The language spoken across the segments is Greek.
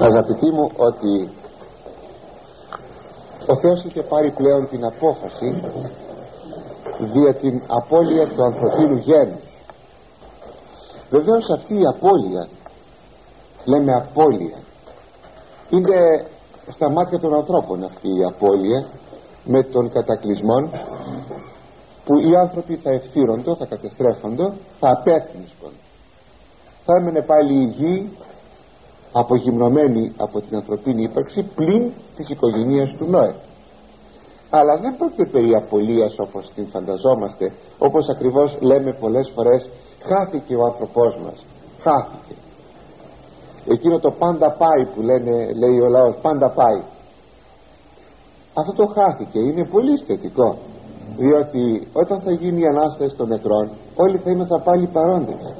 αγαπητοί μου ότι ο Θεός είχε πάρει πλέον την απόφαση δια την απώλεια του ανθρωπίνου γένους. Βεβαίως αυτή η απώλεια λέμε απώλεια είναι στα μάτια των ανθρώπων αυτή η απώλεια με τον κατακλυσμό που οι άνθρωποι θα ευθύροντο, θα κατεστρέφοντο θα απέθυνσκον. Θα έμενε πάλι η γη απογυμνωμένη από την ανθρωπίνη ύπαρξη πλην της οικογένειας του Νόε. Αλλά δεν πρόκειται περί απολίας όπως την φανταζόμαστε όπως ακριβώς λέμε πολλές φορές χάθηκε ο άνθρωπός μας χάθηκε εκείνο το πάντα πάει που λένε, λέει ο λαός πάντα πάει αυτό το χάθηκε είναι πολύ σχετικό διότι όταν θα γίνει η Ανάσταση των νεκρών όλοι θα είμαστε πάλι παρόντες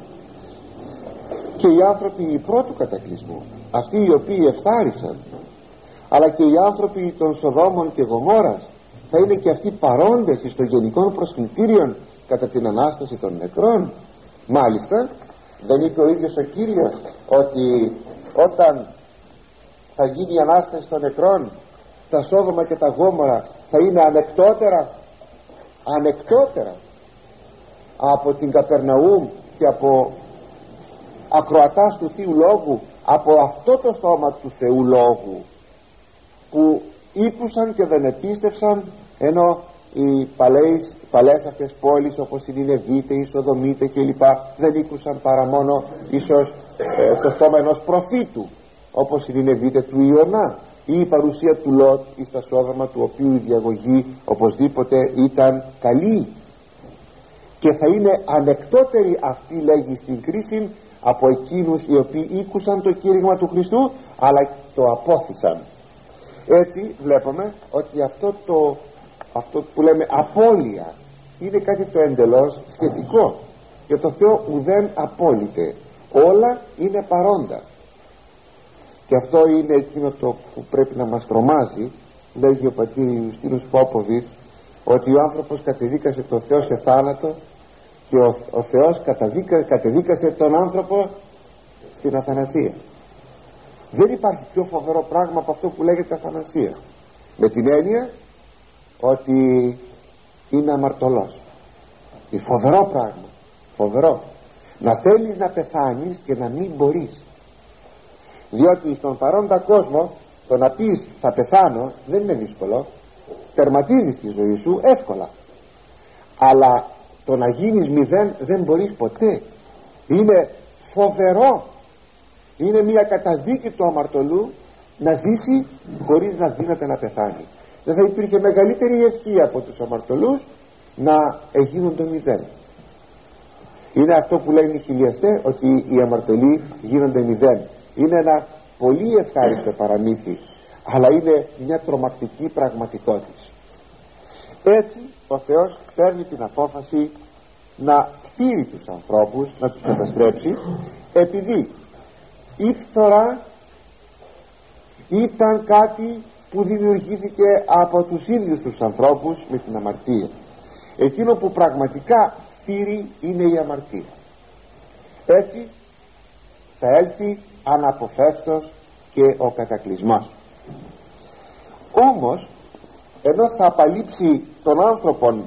και οι άνθρωποι οι πρώτου κατακλυσμού αυτοί οι οποίοι εφθάρισαν. Αλλά και οι άνθρωποι των Σοδόμων και Γομόρας θα είναι και αυτοί παρόντες στο γενικό προσκλητήριο κατά την Ανάσταση των νεκρών. Μάλιστα δεν είπε ο ίδιος ο Κύριος ότι όταν θα γίνει η Ανάσταση των νεκρών τα Σόδομα και τα Γόμορα θα είναι ανεκτότερα ανεκτότερα από την Καπερναούμ και από ακροατάς του Θείου Λόγου από αυτό το στόμα του Θεού Λόγου που ήκουσαν και δεν επίστευσαν ενώ οι παλαιές, παλαιές αυτές πόλεις όπως η Νινεβίτες, η Σοδομίτες κλπ δεν ήκουσαν παρά μόνο ίσως ε, το στόμα ενός προφήτου όπως η Νινεβίτες του Ιωνά ή η παρουσία του Λότ ή στα σόδομα του οποίου η διαγωγή οπωσδήποτε ήταν καλή. Και θα είναι ανεκτότερη αυτή λέγει στην κρίση από εκείνους οι οποίοι ήκουσαν το κήρυγμα του Χριστού αλλά το απόθυσαν. Έτσι βλέπουμε ότι αυτό το αυτό που λέμε απώλεια είναι κάτι το εντελώς σχετικό. Για το Θεό ουδέν απόλυτε. Όλα είναι παρόντα. Και αυτό είναι εκείνο το που πρέπει να μας τρομάζει λέγει ο πατήρ Ιουστίνος Πόποβιτς ότι ο άνθρωπος κατεδίκασε τον Θεό σε θάνατο και ο, ο Θεός καταδίκα, κατεδίκασε τον άνθρωπο στην αθανασία. Δεν υπάρχει πιο φοβερό πράγμα από αυτό που λέγεται αθανασία. Με την έννοια ότι είναι αμαρτωλός. Είναι φοβερό πράγμα. Φοβερό. Να θέλεις να πεθάνεις και να μην μπορείς. Διότι στον παρόντα κόσμο το να πεις θα πεθάνω δεν είναι δύσκολο. Τερματίζεις τη ζωή σου εύκολα. Αλλά το να γίνεις μηδέν δεν μπορείς ποτέ. Είναι φοβερό. Είναι μια καταδίκη του αμαρτωλού να ζήσει χωρίς να δύναται να πεθάνει. Δεν θα υπήρχε μεγαλύτερη ευχή από τους αμαρτωλούς να γίνουν το μηδέν. Είναι αυτό που λένε οι χιλιαστές ότι οι αμαρτωλοί γίνονται μηδέν. Είναι ένα πολύ ευχάριστο παραμύθι αλλά είναι μια τρομακτική πραγματικότητα. Έτσι ο Θεός παίρνει την απόφαση να φτύρει τους ανθρώπους να τους καταστρέψει επειδή η φθορά ήταν κάτι που δημιουργήθηκε από τους ίδιους τους ανθρώπους με την αμαρτία. Εκείνο που πραγματικά φτύρει είναι η αμαρτία. Έτσι θα έλθει αναποφεύτος και ο κατακλυσμός. Όμως ενώ θα απαλείψει τον άνθρωπον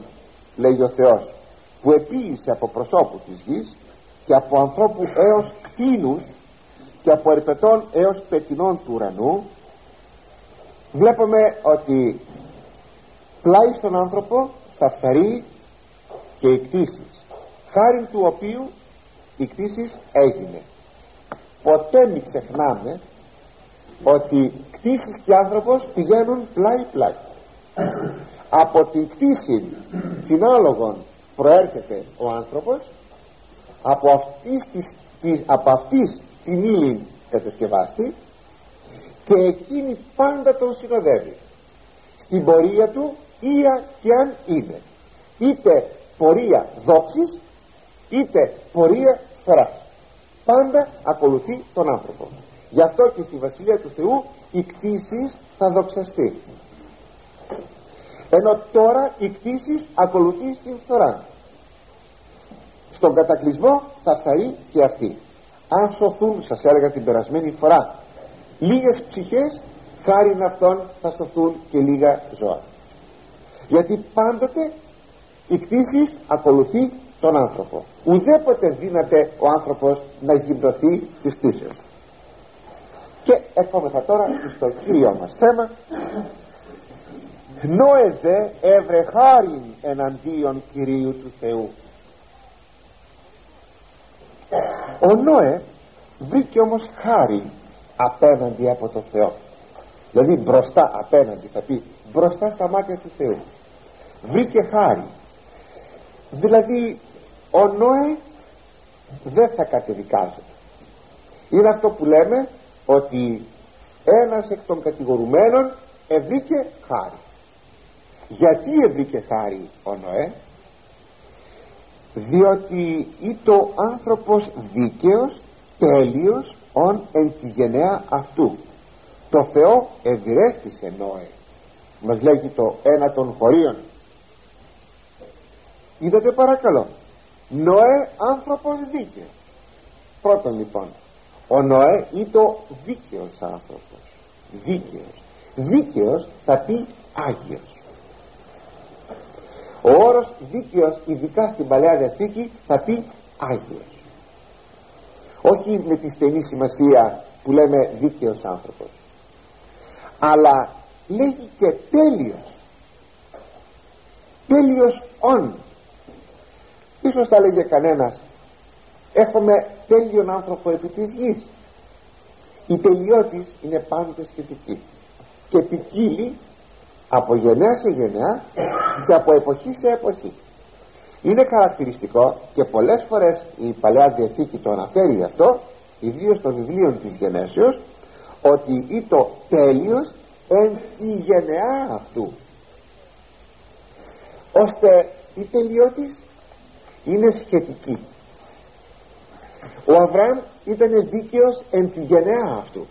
λέει ο Θεός που επίλυσε από προσώπου της γης και από ανθρώπου έως κτίνους και από ερπετών έως πετινών του ουρανού βλέπουμε ότι πλάι στον άνθρωπο θα φέρει και οι κτήσεις χάρη του οποίου η κτήσεις έγινε. Ποτέ μην ξεχνάμε ότι κτήσεις και άνθρωπος πηγαίνουν πλάι πλάι από την κτήση άλογον προέρχεται ο άνθρωπος από αυτής, της, από αυτής την ύλη κατασκευάστη και εκείνη πάντα τον συνοδεύει. Στην πορεία του ία και αν είναι. Είτε πορεία δόξης είτε πορεία θράς πάντα ακολουθεί τον άνθρωπο. Γι' αυτό και στη Βασιλεία του Θεού η κτήση θα δοξαστεί ενώ τώρα η κτήση ακολουθεί στην φθορά. Στον κατακλυσμό θα φθαρεί και αυτή. Αν σωθούν σας έλεγα την περασμένη φορά λίγες ψυχές χάρη αυτών θα σωθούν και λίγα ζώα. Γιατί πάντοτε η κτήση ακολουθεί τον άνθρωπο. Ουδέποτε δύναται ο άνθρωπος να γυμνοθεί της κτήσεως. Και ερχόμεθα τώρα στο κύριο μας θέμα Νόε δε έβρε χάριν εναντίον Κυρίου του Θεού. Ο Νόε βρήκε όμως χάρη απέναντι από το Θεό. Δηλαδή μπροστά απέναντι θα πει μπροστά στα μάτια του Θεού. Βρήκε χάρη. Δηλαδή ο Νόε δεν θα κατεδικάζεται. Είναι αυτό που λέμε ότι ένας εκ των κατηγορουμένων ευρήκε χάρη γιατί ευρήκε χάρη ο Νοέ διότι είτο άνθρωπος δίκαιος τέλειος ον εν τη γενναία αυτού. Το Θεό ευρέστησε Νόε. Μας λέγει το ένα των χωρίων. Είδατε παρακαλώ. Νόε άνθρωπος δίκαιος. Πρώτον λοιπόν ο Νοέ είτο δίκαιος άνθρωπος. Δίκαιος. Δίκαιος θα πει Άγιος ο όρος δίκαιος ειδικά στην Παλαιά Διαθήκη θα πει Άγιος όχι με τη στενή σημασία που λέμε δίκαιος άνθρωπος αλλά λέγει και τέλειος. Τέλειος όν ίσως θα λέγε κανένας έχουμε τέλειον άνθρωπο επί της γης η τελειότης είναι πάντοτε σχετική. Και ποικίλει από γενναία σε γενναία και από εποχή σε εποχή. Είναι χαρακτηριστικό και πολλές φορές η Παλαιά Διαθήκη το αναφέρει αυτό ιδίως των βιβλίων της γενέσεως ότι ή το τέλειος εν τη γενεά αυτού. Ώστε η τελειότης είναι σχετική. Ο Αβραάμ ήταν δίκαιος εν τη γενεά αυτού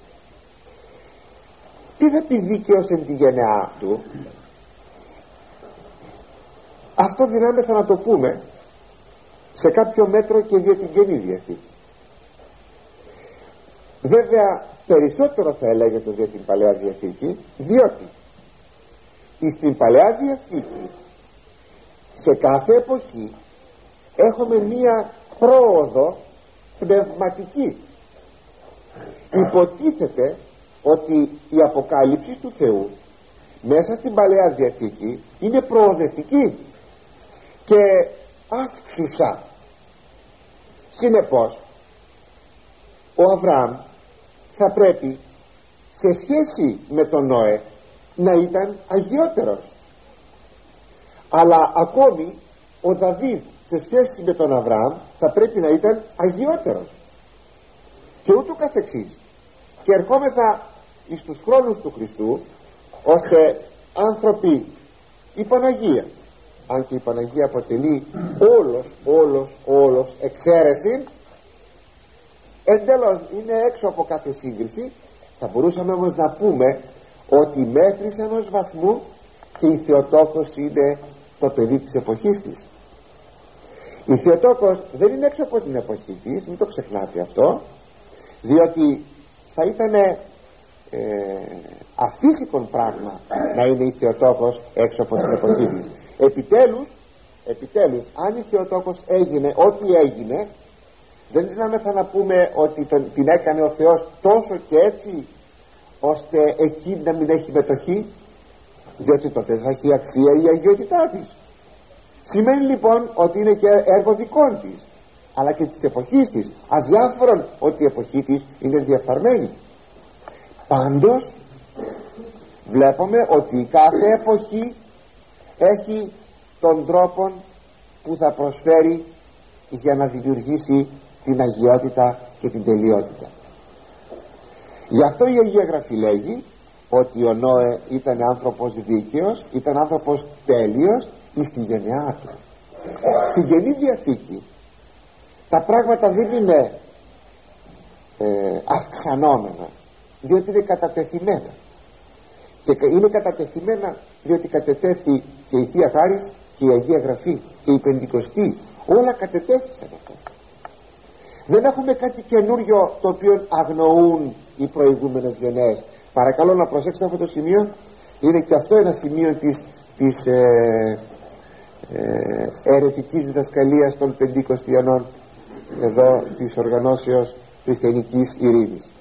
τι θα πει δίκαιος εν τη γενεά αυτού αυτό δυνάμεθα να το πούμε σε κάποιο μέτρο και για την Καινή Διαθήκη βέβαια περισσότερο θα έλεγε το για την Παλαιά Διαθήκη διότι στην Παλαιά Διαθήκη σε κάθε εποχή έχουμε μία πρόοδο πνευματική. Υποτίθεται ότι η αποκάλυψη του Θεού μέσα στην Παλαιά Διαθήκη είναι προοδευτική και αύξουσα. Συνεπώς ο Αβραάμ θα πρέπει σε σχέση με τον Νόε να ήταν αγιότερος. Αλλά ακόμη ο Δαβίδ σε σχέση με τον Αβραάμ θα πρέπει να ήταν αγιότερος. Και ούτω καθεξής. Και ερχόμεθα εις τους χρόνους του Χριστού ώστε άνθρωποι η Παναγία αν και η Παναγία αποτελεί όλος, όλος, όλος εξαίρεση εντελώς είναι έξω από κάθε σύγκριση θα μπορούσαμε όμως να πούμε ότι μέχρι σε ενός βαθμού και η Θεοτόκος είναι το παιδί της εποχής της. Η Θεοτόκος δεν είναι έξω από την εποχή της μην το ξεχνάτε αυτό διότι θα ήταν ε, αφύσικον πράγμα να είναι η Θεοτόκος έξω από την εποχή της. Επιτέλους επιτέλους αν η Θεοτόκος έγινε ό,τι έγινε δεν δυνάμεθα να πούμε ότι τον, την έκανε ο Θεός τόσο και έτσι ώστε εκεί να μην έχει μετοχή διότι τότε θα έχει αξία η αγιότητά της. Σημαίνει λοιπόν ότι είναι και έργο δικών της αλλά και της εποχής της αδιάφορον ότι η εποχή της είναι διαφαρμένη πάντως βλέπουμε ότι κάθε εποχή έχει τον τρόπο που θα προσφέρει για να δημιουργήσει την αγιότητα και την τελειότητα. Γι' αυτό η Αγία Γραφή λέγει ότι ο Νόε ήταν άνθρωπος δίκαιος ήταν άνθρωπος τέλειος ή στη γενεά του. Στην Καινή Διαθήκη τα πράγματα δεν είναι ε, αυξανόμενα διότι είναι κατατεθειμένα. Και είναι κατατεθειμένα διότι κατετέθη και η Θεία Χάρις και η Αγία Γραφή και η Πεντηκοστή. Όλα κατετέθησαν αυτό δεν έχουμε κάτι καινούριο το οποίο αγνοούν οι προηγούμενες γενναίες. Παρακαλώ να προσέξετε αυτό το σημείο. Είναι και αυτό ένα σημείο της, της ε, ε, αιρετικής διδασκαλίας των πεντηκοστιανών εδώ της οργανώσεως χριστιανικής ειρήνης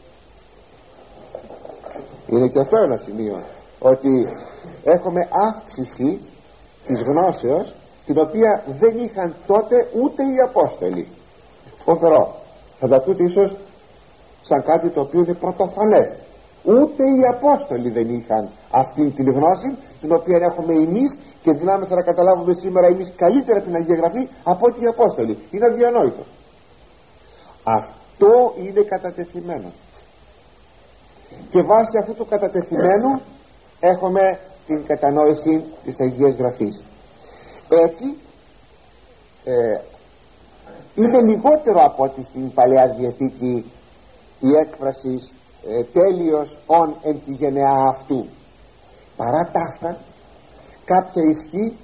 είναι και αυτό ένα σημείο ότι έχουμε αύξηση της γνώσεως την οποία δεν είχαν τότε ούτε οι Απόστολοι. Φοβερό θα τα ακούτε ίσως σαν κάτι το οποίο είναι πρωτοφανές. Ούτε οι Απόστολοι δεν είχαν αυτή την γνώση την οποία έχουμε εμείς και δυνάμεσα να καταλάβουμε σήμερα εμείς καλύτερα την Αγία Γραφή από ότι οι Απόστολοι. Είναι αδιανόητο. Αυτό είναι κατατεθειμένο και βάσει αυτού του κατατεθειμένου έχουμε την κατανόηση της Αγίας Γραφής. Έτσι ε, είναι λιγότερο από ότι στην Παλαιά Διαθήκη η έκφραση ε, τέλειος ον εν τη γενεά αυτού. Παρά ταύτα κάποια ισχύ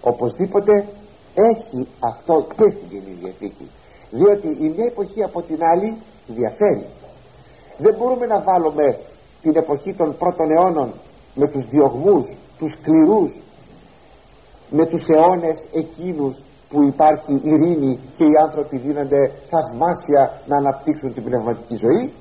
οπωσδήποτε έχει αυτό και στην Καινή Διαθήκη. Διότι η μια εποχή από την άλλη διαφέρει δεν μπορούμε να βάλουμε την εποχή των πρώτων αιώνων με τους διωγμούς τους σκληρούς με τους αιώνες εκείνους που υπάρχει ειρήνη και οι άνθρωποι δίνονται θαυμάσια να αναπτύξουν την πνευματική ζωή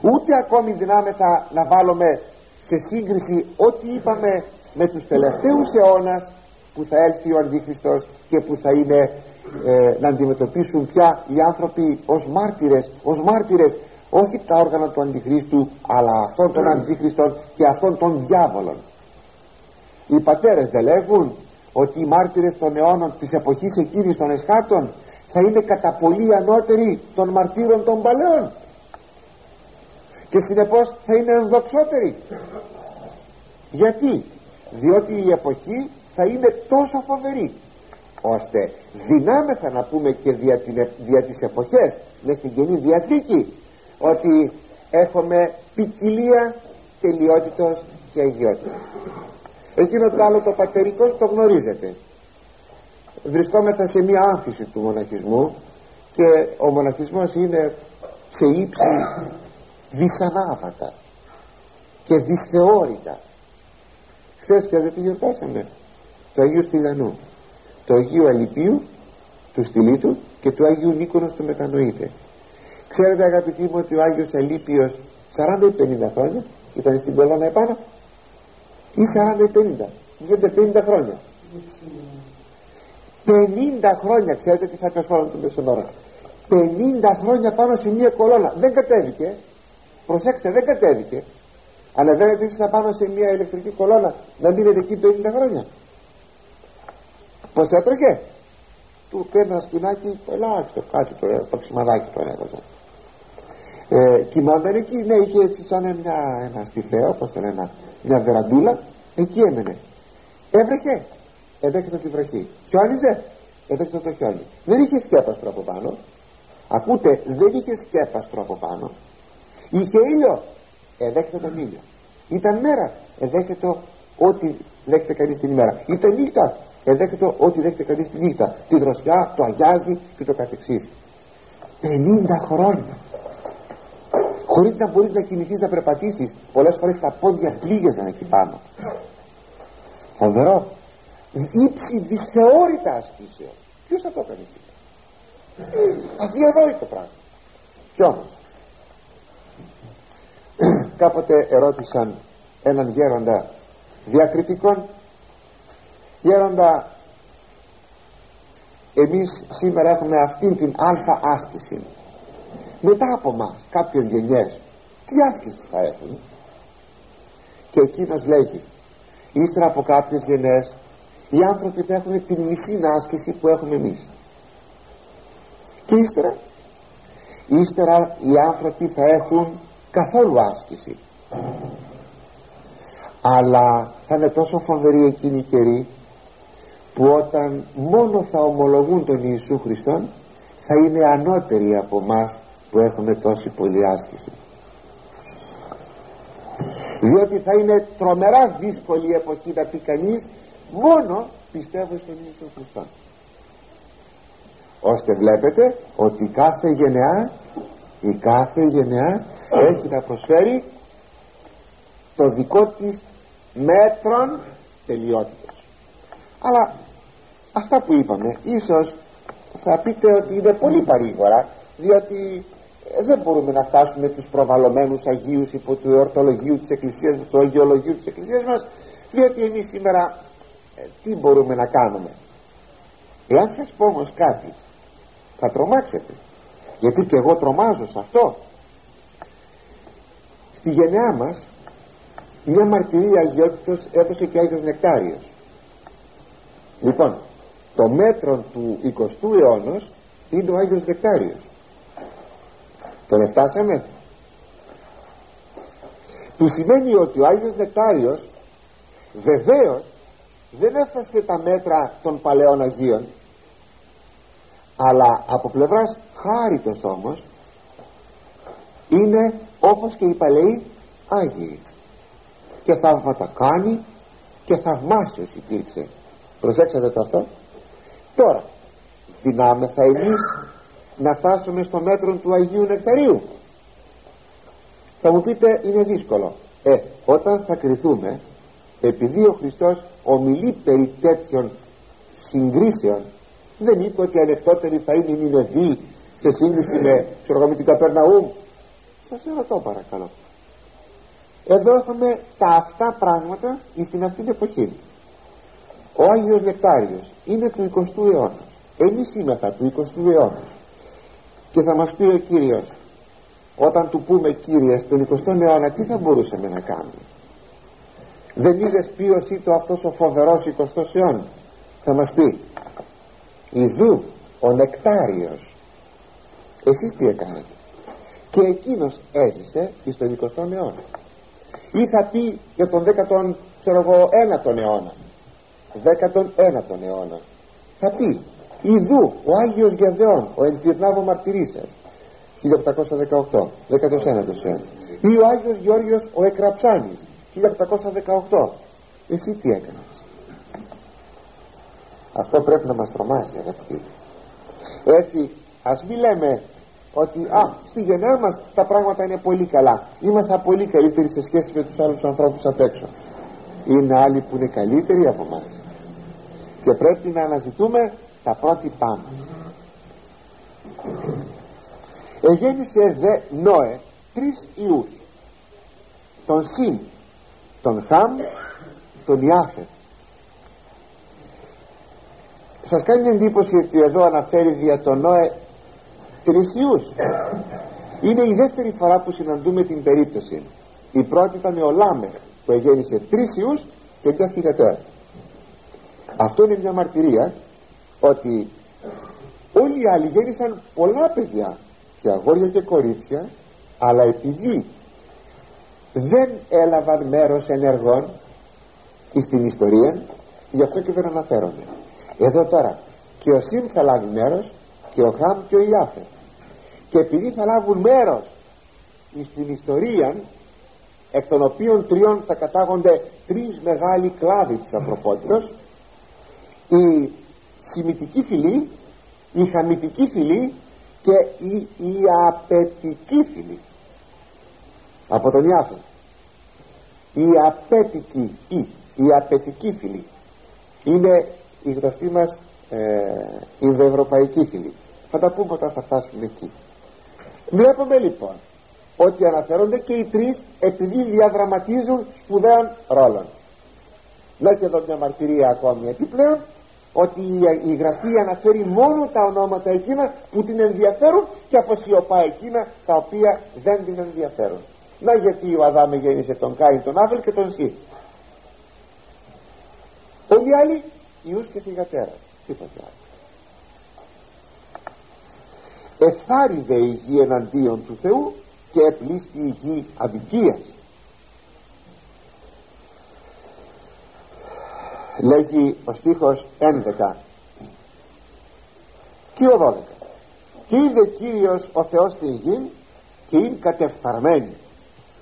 ούτε ακόμη δυνάμεθα να βάλουμε σε σύγκριση ό,τι είπαμε με τους τελευταίους αιώνας που θα έλθει ο Αντίχριστος και που θα είναι ε, να αντιμετωπίσουν πια οι άνθρωποι ως μάρτυρες, ως μάρτυρες όχι τα όργανα του Αντιχρίστου αλλά αυτών των Αντίχριστων και αυτών των διάβολων οι πατέρες δεν λέγουν ότι οι μάρτυρες των αιώνων της εποχής εκείνης των εσχάτων θα είναι κατά πολύ ανώτεροι των μαρτύρων των παλαιών. Και συνεπώς θα είναι ενδοξότεροι. Γιατί; Διότι η εποχή θα είναι τόσο φοβερή ώστε δυνάμεθα να πούμε και δια, την, δια τις εποχές μες στην Καινή Διαθήκη ότι έχουμε ποικιλία τελειότητος και αγιότητας εκείνο το άλλο το πατερικό το γνωρίζετε. Βρισκόμεθα σε μια άμφιση του μοναχισμού και ο μοναχισμός είναι σε ύψη δυσανάβατα και δυσθεώρητα. Χθες και δεν τη γιορτάσαμε. Το Αγίου Στυλιανού το Αγίου Αλυπίου του Στυλίτου και του Αγίου Νίκονος του Μετανοείτε ξέρετε αγαπητοί μου ότι ο Άγιος Αλήπιος 40 ή 50 χρόνια ήταν στην κολόνα επάνω. Ή 40 ή 50 μου 50 χρόνια. 50 χρόνια ξέρετε τι θα πει ο του Μεσονόρα. 50 χρόνια πάνω σε μια κολόνα. Δεν κατέβηκε. Προσέξτε δεν κατέβηκε. Ανεβαίνετε εσείς πάνω σε μια ηλεκτρική κολόνα να μείνετε εκεί 50 χρόνια. Πως έτρεχε του παίρνει ένα σκηνάκι ελάχιστο κάτι το, το ξημαδάκι το έδωσε ε, κοιμόταν εκεί ναι είχε έτσι σαν μια, ένα στιφαίο όπως το λένε μια βεραντούλα εκεί έμενε. Έβρεχε εδέχεται τη βροχή. Χιόνιζε εδέχεται το χιόνι. Δεν είχε σκέπαστρο από πάνω. Ακούτε δεν είχε σκέπαστρο από πάνω. Είχε ήλιο εδέχεται τον ήλιο. Ήταν μέρα εδέχεται ό,τι δέχεται κανείς την ημέρα. Ήταν νύχτα εδέχεται ό,τι δέχεται κανείς τη νύχτα. Τη δροσιά, το αγιάζει και το καθεξής. 50 χρόνια χωρίς να μπορείς να κινηθείς να περπατήσεις πολλές φορές τα πόδια πλήγεζαν εκεί πάνω. Φοβερό. Ύψη δυσθεώρητας ασκήσεων ποιος θα το έκανε σήμερα αδιανόητο πράγμα. Κι όμως. Κάποτε ερώτησαν έναν γέροντα διακριτικών. Γέροντα εμείς σήμερα έχουμε αυτήν την αλφα άσκηση μετά από μας κάποιες γενιές τι άσκηση θα έχουν. Και εκείνος λέγει ύστερα από κάποιες γενιές οι άνθρωποι θα έχουν την μισή άσκηση που έχουμε εμείς. Και ύστερα ύστερα οι άνθρωποι θα έχουν καθόλου άσκηση. Αλλά θα είναι τόσο φοβερή εκείνη η καιρή που όταν μόνο θα ομολογούν τον Ιησού Χριστόν θα είναι ανώτεροι από μας που έχουμε τόση πολλή άσκηση. Διότι θα είναι τρομερά δύσκολη η εποχή να πει κανείς μόνο πιστεύω στον Ιησού Χριστό. Ώστε βλέπετε ότι κάθε γενεά η κάθε γενεά έχει να προσφέρει το δικό της μέτρον τελειότητας. Αλλά αυτά που είπαμε ίσως θα πείτε ότι είναι πολύ παρήγορα διότι ε, δεν μπορούμε να φτάσουμε τους προβαλωμένους Αγίους υπό του εορτολογίου της Εκκλησίας του Αγιολογίου της Εκκλησίας μας διότι εμείς σήμερα ε, τι μπορούμε να κάνουμε. Εάν σας πω όμως κάτι θα τρομάξετε. Γιατί και εγώ τρομάζω σε αυτό. Στη γενεά μας μια μαρτυρία αγιότητος έδωσε και ο Άγιος Νεκτάριος. Λοιπόν το μέτρο του 20ου αιώνα είναι ο Άγιος Νεκτάριος τον εφτάσαμε; Που σημαίνει ότι ο Άγιος Νεκτάριος βεβαίως δεν έφτασε τα μέτρα των παλαιών Αγίων αλλά από πλευράς χάριτος όμως είναι όπως και οι παλαιοί Άγιοι. Και θαύματα κάνει και θαυμάσιος υπήρξε. Προσέξατε το αυτό; Τώρα δυνάμεθα εμείς να φτάσουμε στο μέτρο του Αγίου Νεκταρίου. Θα μου πείτε είναι δύσκολο. Ε όταν θα κριθούμε επειδή ο Χριστός ομιλεί περί τέτοιων συγκρίσεων δεν είπε ότι ανεκτότεροι θα είναι οι Νινεβοί σε σύγκριση με, ξέρω, με την Καπερναούμ. Σας ερωτώ παρακαλώ. Εδώ έχουμε τα αυτά πράγματα στην αυτήν την εποχή. Ο Άγιος Νεκτάριος είναι του 20ου αιώνα. Εμείς είμαστε του 20ου αιώνα και θα μας πει ο Κύριος όταν του πούμε Κύριε στον 20ο αιώνα τι θα μπορούσαμε να κάνουμε; Δεν είδες ποιος το αυτός ο φοβερός 20ος αιώνα θα μας πει Ιδού ο Νεκτάριος εσείς τι έκανατε; Και εκείνος έζησε στον 20ο αιώνα. Ή θα πει για τον 19ο ξέρω εγώ ένατον αιώνα. 19ο αιώνα. Θα πει Ιδού ο Άγιος Γεδεών ο Εντυρνάβο Μαρτυρίσας 1818 19ο αιώνας. Ή ο Άγιος Γιώργος ο Εκραψάνης 1818 εσύ τι έκανες. Αυτό πρέπει να μας τρομάσει αγαπητοί. Έτσι ας μην λέμε ότι α, στη γενναία μας τα πράγματα είναι πολύ καλά. Είμαστε πολύ καλύτεροι σε σχέση με τους άλλους ανθρώπους απ' έξω. Είναι άλλοι που είναι καλύτεροι από μας. Και πρέπει να αναζητούμε τα πρότυπά μας. Εγέννησε δε Νόε τρεις ιούς. Τον Σιμ τον Χαμ τον Ιάφετ. Σας κάνει εντύπωση ότι εδώ αναφέρει δια τον Νόε τρεις ιούς. Είναι η δεύτερη φορά που συναντούμε την περίπτωση. Η πρώτη ήταν ο Λάμεχ που εγέννησε τρεις ιούς και μια θυγατέρα αυτό είναι μια μαρτυρία ότι όλοι οι άλλοι γέννησαν πολλά παιδιά και αγόρια και κορίτσια αλλά επειδή δεν έλαβαν μέρος ενεργών στην ιστορία γι' αυτό και δεν αναφέρονται. Εδώ τώρα και ο Σιμ θα λάβει μέρος και ο Χαμ και ο Ιάφε. Και επειδή θα λάβουν μέρος στην ιστορία εκ των οποίων τριών θα κατάγονται τρεις μεγάλοι κλάδοι της ανθρωπότητας η σημητική φυλή η χαμητική φυλή και η, η απαιτική φυλή. Από τον Ιάφε η απέτικη ή η απαιτική φυλή. Είναι η γνωστή μας ε, Ινδοευρωπαϊκή φυλή. Θα τα πούμε όταν θα φτάσουμε εκεί. Βλέπουμε λοιπόν ότι αναφέρονται και οι τρεις επειδή διαδραματίζουν σπουδαίων ρόλων. Να και εδώ μια μαρτυρία ακόμη επιπλέον ότι η Γραφή αναφέρει μόνο τα ονόματα εκείνα που την ενδιαφέρουν και αποσιωπά εκείνα τα οποία δεν την ενδιαφέρουν. Να γιατί ο Αδάμε γέννησε τον Κάιν, τον Άβελ και τον Σι όλοι οι άλλοι ιούς και θυγατέρας. Τίποτε άλλο. Ευθάριδε η γη εναντίον του Θεού και επλήστη η γη αδικίας λέγει ο στίχος 11 και ο 12 και είδε Κύριος ο Θεός την γη και είναι κατεφθαρμένη.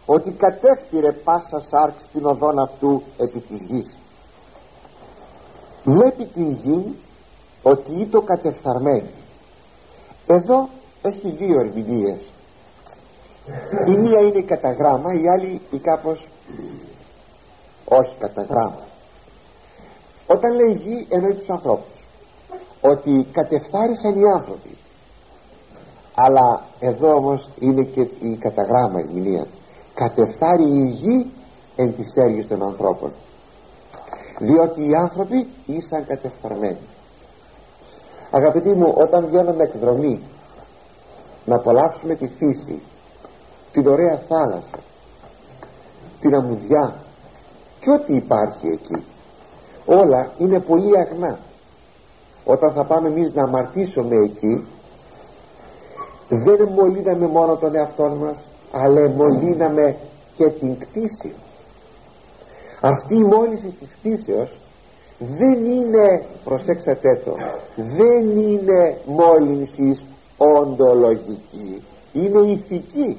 Ότι κατέφθυρε πάσα σάρξ την οδόν αυτού επί της γης. Βλέπει την γη ότι είναι κατεφθαρμένη. Εδώ έχει δύο ερμηνείες. Η μία είναι η καταγράμμα η άλλη η κάπως όχι καταγράμμα όταν λέει γη εννοεί τους ανθρώπους ότι κατεφθάρισαν οι άνθρωποι. Αλλά εδώ όμως είναι και η καταγράμμα ερμηνεία κατεφθάρει η γη εν της έργης των ανθρώπων. Διότι οι άνθρωποι ήσαν κατεφθαρμένοι αγαπητοί μου όταν βγαίνουμε εκδρομή να απολαύσουμε τη φύση την ωραία θάλασσα την αμμουδιά και ό,τι υπάρχει εκεί όλα είναι πολύ αγνά. Όταν θα πάμε εμείς να αμαρτήσουμε εκεί δεν μολύναμε μόνο τον εαυτό μας αλλά μολύναμε και την κτήση. Αυτή η μόλυνση της κτήσεως δεν είναι προσέξατε το δεν είναι μόλυνσης οντολογική. Είναι ηθική.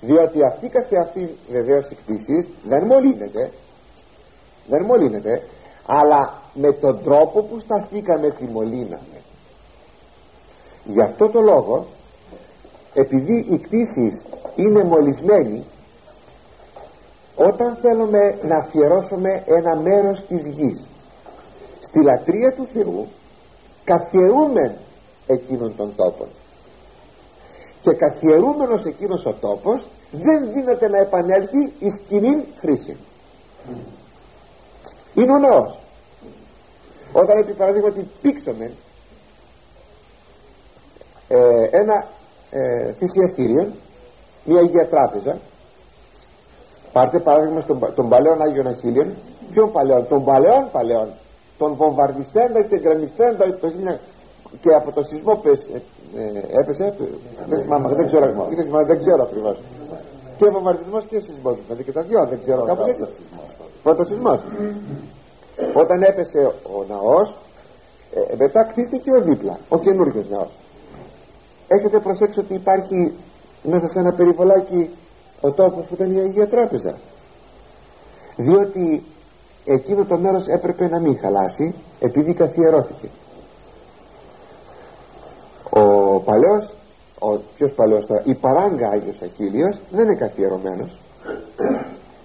Διότι αυτή καθε αυτή βεβαίως η κτήση δεν μολύνεται δεν μολύνεται αλλά με τον τρόπο που σταθήκαμε τη μολύναμε. Γι' αυτό το λόγο επειδή η κτήση είναι μολυσμένη όταν θέλουμε να αφιερώσουμε ένα μέρος της γης στη λατρεία του Θεού καθιερούμε εκείνον τον τόπο. Και καθιερούμενος εκείνος ο τόπος δεν δίνεται να επανέλθει εις κοινή χρήση είναι ο ναός όταν επί παραδείγματι πήξαμε ε, ένα ε, θυσιαστήριο μια Αγία Τράπεζα πάρτε παράδειγμα στον, των παλαιών Άγιων Αχίλιων ποιον παλαιών, των παλαιών παλαιών των βομβαρδιστέντα και γκρεμιστέντα το, και από το σεισμό πες, ε, ε, έπεσε δεν θυμάμαι, δεν ξέρω, δεν, δεν ξέρω ακριβώς. Και βομβαρδισμός και σεισμός δηλαδή και τα δυο δεν ξέρω κάπως έτσι πρώτο σεισμός όταν έπεσε ο ναός ε, μετά κτίστηκε ο δίπλα ο καινούργιος ναός. Έχετε προσέξει ότι υπάρχει μέσα σε ένα περιβολάκι ο τόπος που ήταν η Αγία Τράπεζα; Διότι εκείνο το μέρος έπρεπε να μην χαλάσει επειδή καθιερώθηκε. Ο παλαιός ο ποιος παλαιός τώρα η παράγκα Άγιος Αχίλιος δεν είναι καθιερωμένος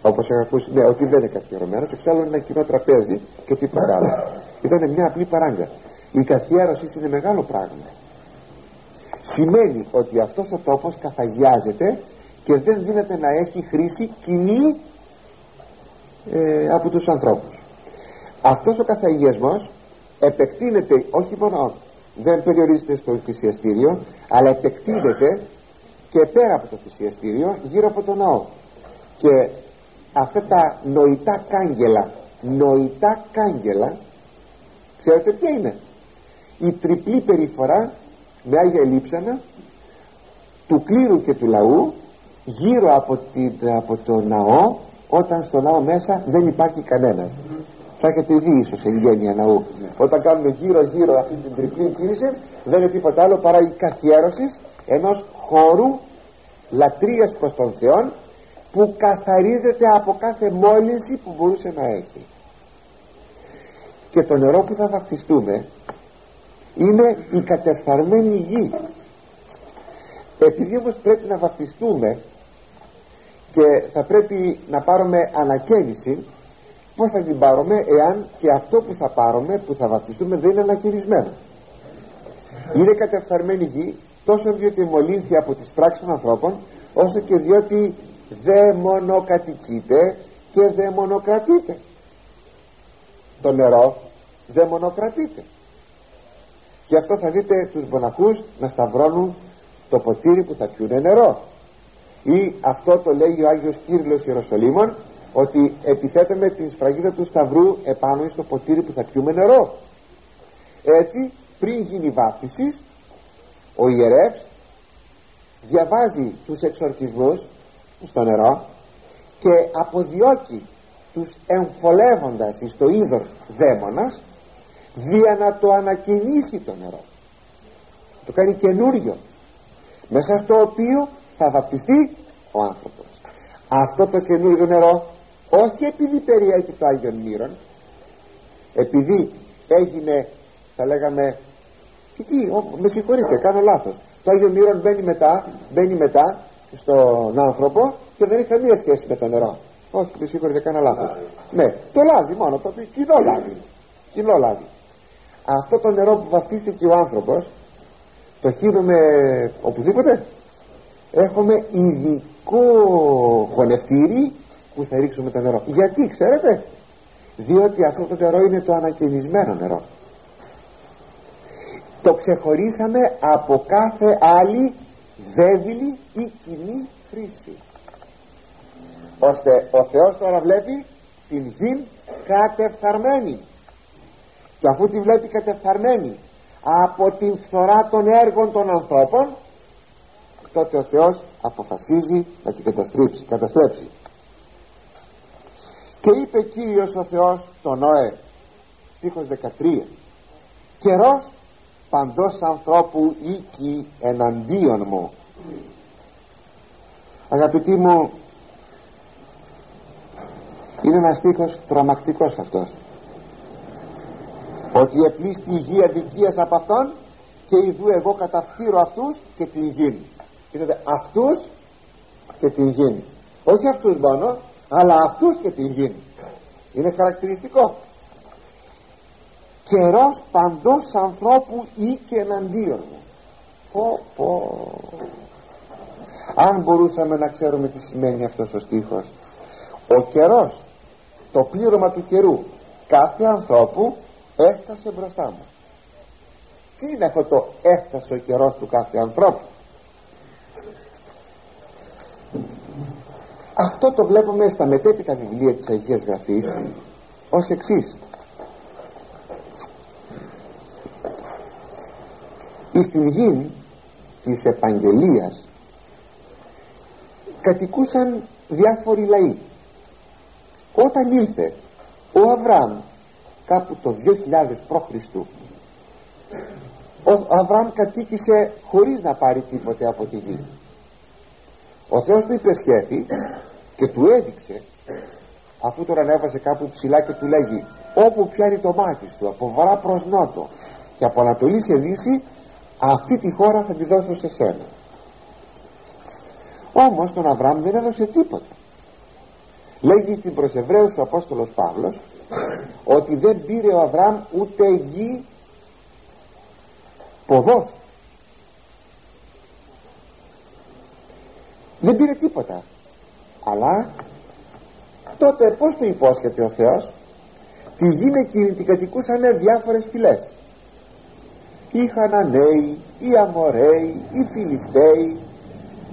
όπως έχω ακούσει ναι ότι δεν είναι καθιερωμένος εξάλλου είναι ένα κοινό τραπέζι και τίποτα άλλο ήταν μια απλή παράγκα. Η καθιέρωση είναι μεγάλο πράγμα. Σημαίνει ότι αυτός ο τόπος καθαγιάζεται και δεν δίνεται να έχει χρήση κοινή ε, από τους ανθρώπους. Αυτός ο καθαγιασμός επεκτείνεται όχι μόνο δεν περιορίζεται στο θυσιαστήριο αλλά επεκτείνεται και πέρα από το θυσιαστήριο γύρω από το ναό. Και αυτά τα νοητά κάγκελα νοητά κάγκελα ξέρετε ποια είναι; Η τριπλή περιφορά με Άγια Λείψανα του κλήρου και του λαού γύρω από, την, από το ναό όταν στο ναό μέσα δεν υπάρχει κανένας. Θα έχετε δει ίσως γένεια ναού. Όταν κάνουμε γύρω γύρω αυτή την τριπλή κίνηση δεν είναι τίποτα άλλο παρά η καθιέρωσης ενός χώρου λατρείας προς τον Θεό που καθαρίζεται από κάθε μόλυνση που μπορούσε να έχει. Και το νερό που θα βαφτιστούμε είναι η κατεφθαρμένη γη. Επειδή όμως πρέπει να βαφτιστούμε και θα πρέπει να πάρουμε ανακαίνιση πως θα την πάρουμε εάν και αυτό που θα πάρουμε που θα βαφτιστούμε δεν είναι ανακαινισμένο. Είναι κατεφθαρμένη γη τόσο διότι μολύνθη από τις πράξεις των ανθρώπων όσο και διότι δεν μονοκατοικείται και δεν μονοκρατείται το νερό δεν μονοκρατείται γι' αυτό θα δείτε τους μοναχούς να σταυρώνουν το ποτήρι που θα πιούνε νερό. Ή αυτό το λέει ο Άγιος Κύριλλος Ιεροσολύμων ότι επιθέτουμε την σφραγίδα του σταυρού επάνω στο ποτήρι που θα πιούμε νερό. Έτσι πριν γίνει βάφτιση ο ιερεύς διαβάζει τους εξορκισμούς στο νερό και αποδιώκει τους εμφολεύοντας στο είδωρ δαίμονας δια να το ανακαινήσει το νερό. Το κάνει καινούριο μέσα στο οποίο θα βαπτιστεί ο άνθρωπος. Αυτό το καινούριο νερό όχι επειδή περιέχει το Άγιον Μύρον επειδή έγινε θα λέγαμε τι, με συγχωρείτε κάνω λάθος. Το Άγιο Μύρον μπαίνει μετά μπαίνει μετά στον άνθρωπο και δεν έχει καμία σχέση με το νερό. Όχι με συγχωρείτε κανένα λάθος. Ναι το λάδι μόνο το κοινό λάδι. Κοινό λάδι. Αυτό το νερό που βαφτίστηκε ο άνθρωπος το χύνουμε οπουδήποτε. Έχουμε ειδικό χωνευτήρι που θα ρίξουμε το νερό. Γιατί ξέρετε; Διότι αυτό το νερό είναι το ανακαινισμένο νερό. Το ξεχωρίσαμε από κάθε άλλη βέβηλη ή κοινή χρήση ώστε ο Θεός τώρα βλέπει την γη κατεφθαρμένη και αφού τη βλέπει κατεφθαρμένη από την φθορά των έργων των ανθρώπων τότε ο Θεός αποφασίζει να την καταστρέψει, καταστρέψει. και είπε Κύριος ο Θεός τον Νόε στίχος 13 καιρός παντός ανθρώπου οίκη εναντίον μου. Αγαπητοί μου είναι ένας στίχος τρομακτικός αυτός. Ότι επλήστη η γη αδικίας από αυτόν και ειδού εγώ καταφθείρω αυτούς και την γη είδατε αυτούς και την γη όχι αυτούς μόνο αλλά αυτούς και την γη είναι χαρακτηριστικό καιρός παντός ανθρώπου ή και εναντίον μου. Πω πω. Αν μπορούσαμε να ξέρουμε τι σημαίνει αυτός ο στίχος. Ο καιρός το πλήρωμα του καιρού κάθε ανθρώπου έφτασε μπροστά μου. Τι είναι αυτό το έφτασε ο καιρός του κάθε ανθρώπου αυτό το βλέπουμε στα μετέπειτα βιβλία της Αγίας Γραφής ως εξής στην γη της επαγγελίας κατοικούσαν διάφοροι λαοί όταν ήλθε ο Αβραάμ κάπου το 2000 π.Χ. ο Αβραάμ κατοίκησε χωρίς να πάρει τίποτε από τη γη ο Θεός του υπεσχέθη και του έδειξε αφού τον ανέβασε κάπου ψηλά και του λέγει όπου πιάνει το μάτι σου από βαρά προς νότο και από ανατολή σε δύση αυτή τη χώρα θα τη δώσω σε σένα. Όμως τον Αβραάμ δεν έδωσε τίποτα. Λέγει στην προς ο Απόστολος Παύλος ότι δεν πήρε ο Αβραάμ ούτε γη ποδός. Δεν πήρε τίποτα. Αλλά τότε πως το υπόσχεται ο Θεός; Τη γη εκείνη την κατοικούσαν διάφορες φυλές οι Χαναναίοι, οι Αμοραίοι, οι Φιλιστέοι,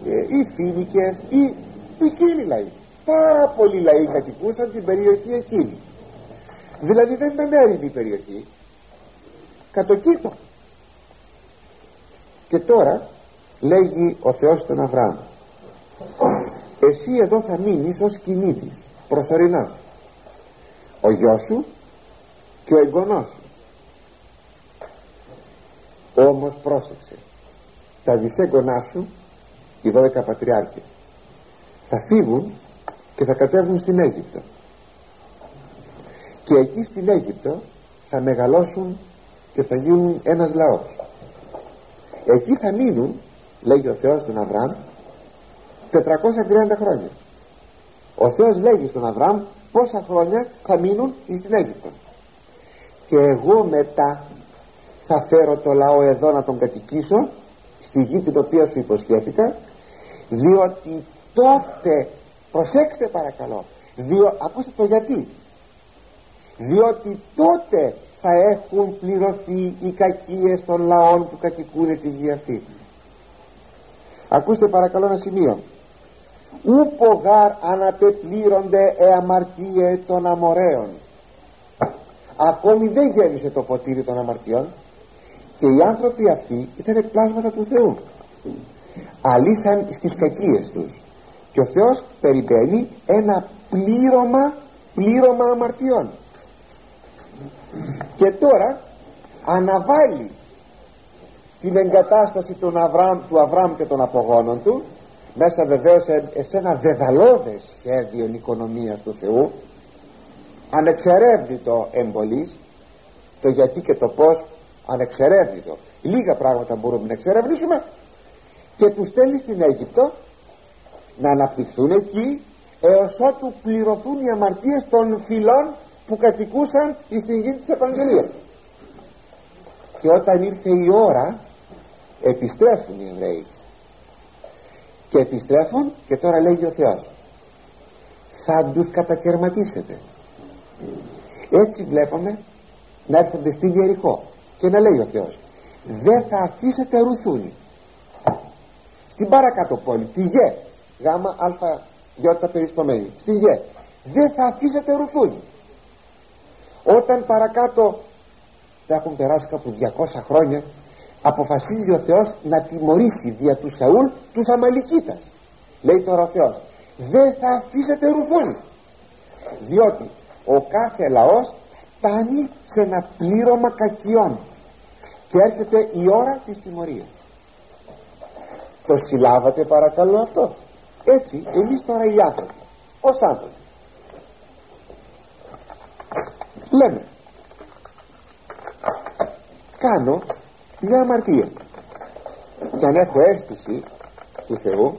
ε, οι Φίνικες, οι ποικίλοι λαοί. Πάρα πολλοί λαοί κατοικούσαν την περιοχή εκείνη. Δηλαδή δεν ήταν έρημη η περιοχή. Κατοκίτο. Και τώρα λέγει ο Θεός στον Αβραάμ εσύ εδώ θα μείνεις ως κινήτης προσωρινά ο γιος σου και ο εγγονός σου όμως πρόσεξε. Τα δισέγγονά σου οι δώδεκα πατριάρχοι θα φύγουν και θα κατέβουν στην Αίγυπτο. Και εκεί στην Αίγυπτο θα μεγαλώσουν και θα γίνουν ένας λαός. Εκεί θα μείνουν λέγει ο Θεός τον Αβραάμ 430 χρόνια. Ο Θεός λέγει στον Αβραάμ πόσα χρόνια θα μείνουν στην Αίγυπτο. Και εγώ μετά θα φέρω το λαό εδώ να τον κατοικήσω στη γη την οποία σου υποσχέθηκα διότι τότε προσέξτε παρακαλώ διό, ακούστε το γιατί. Διότι τότε θα έχουν πληρωθεί οι κακίες των λαών που κατοικούν τη γη αυτή. Ακούστε παρακαλώ ένα σημείο. Ούπο γάρ αναπεπλήρονται εαμαρτίε των αμοραίων ακόμη δεν γέμισε το ποτήρι των αμαρτιών και οι άνθρωποι αυτοί ήταν εκπλάσματα του Θεού. Αλήσαν στις κακίες τους. Και ο Θεός περιμένει ένα πλήρωμα πλήρωμα αμαρτιών. Και τώρα αναβάλει την εγκατάσταση του Αβραάμ, του Αβραάμ και των απογόνων του μέσα βεβαίως σε ένα δεδαλώδες σχέδιο οικονομίας του Θεού ανεξερεύνητο εμπολής το γιατί και το πως ανεξερεύνητο. Λίγα πράγματα μπορούμε να εξερευνήσουμε. Και τους στέλνει στην Αίγυπτο να αναπτυχθούν εκεί έως ότου πληρωθούν οι αμαρτίες των φυλών που κατοικούσαν στην γη της Ευαγγελίας. Και όταν ήρθε η ώρα επιστρέφουν οι Εβραίοι. Και επιστρέφουν και τώρα λέγει ο Θεός θα τους κατακαιρματίσετε έτσι βλέπουμε να έρχονται στην Ιερικό και να λέει ο Θεός δεν θα αφήσετε ρουθούνι στην παρακάτω πόλη τη Γε γάμα αλφα γιώτα περισπομένη στη Γε δεν θα αφήσετε ρουθούνι όταν παρακάτω θα έχουν περάσει κάπου 200 χρόνια αποφασίζει ο Θεός να τιμωρήσει δια του Σαούλ τους Αμαλικίτας. Λέει τώρα ο Θεός δεν θα αφήσετε ρουθούνι διότι ο κάθε λαός φτάνει σε ένα πλήρωμα κακιών. Και έρχεται η ώρα της τιμωρίας. Το συλλάβατε παρακαλώ αυτό. Έτσι εμείς τώρα οι άνθρωποι ως άνθρωποι λέμε κάνω μια αμαρτία και αν έχω αίσθηση του Θεού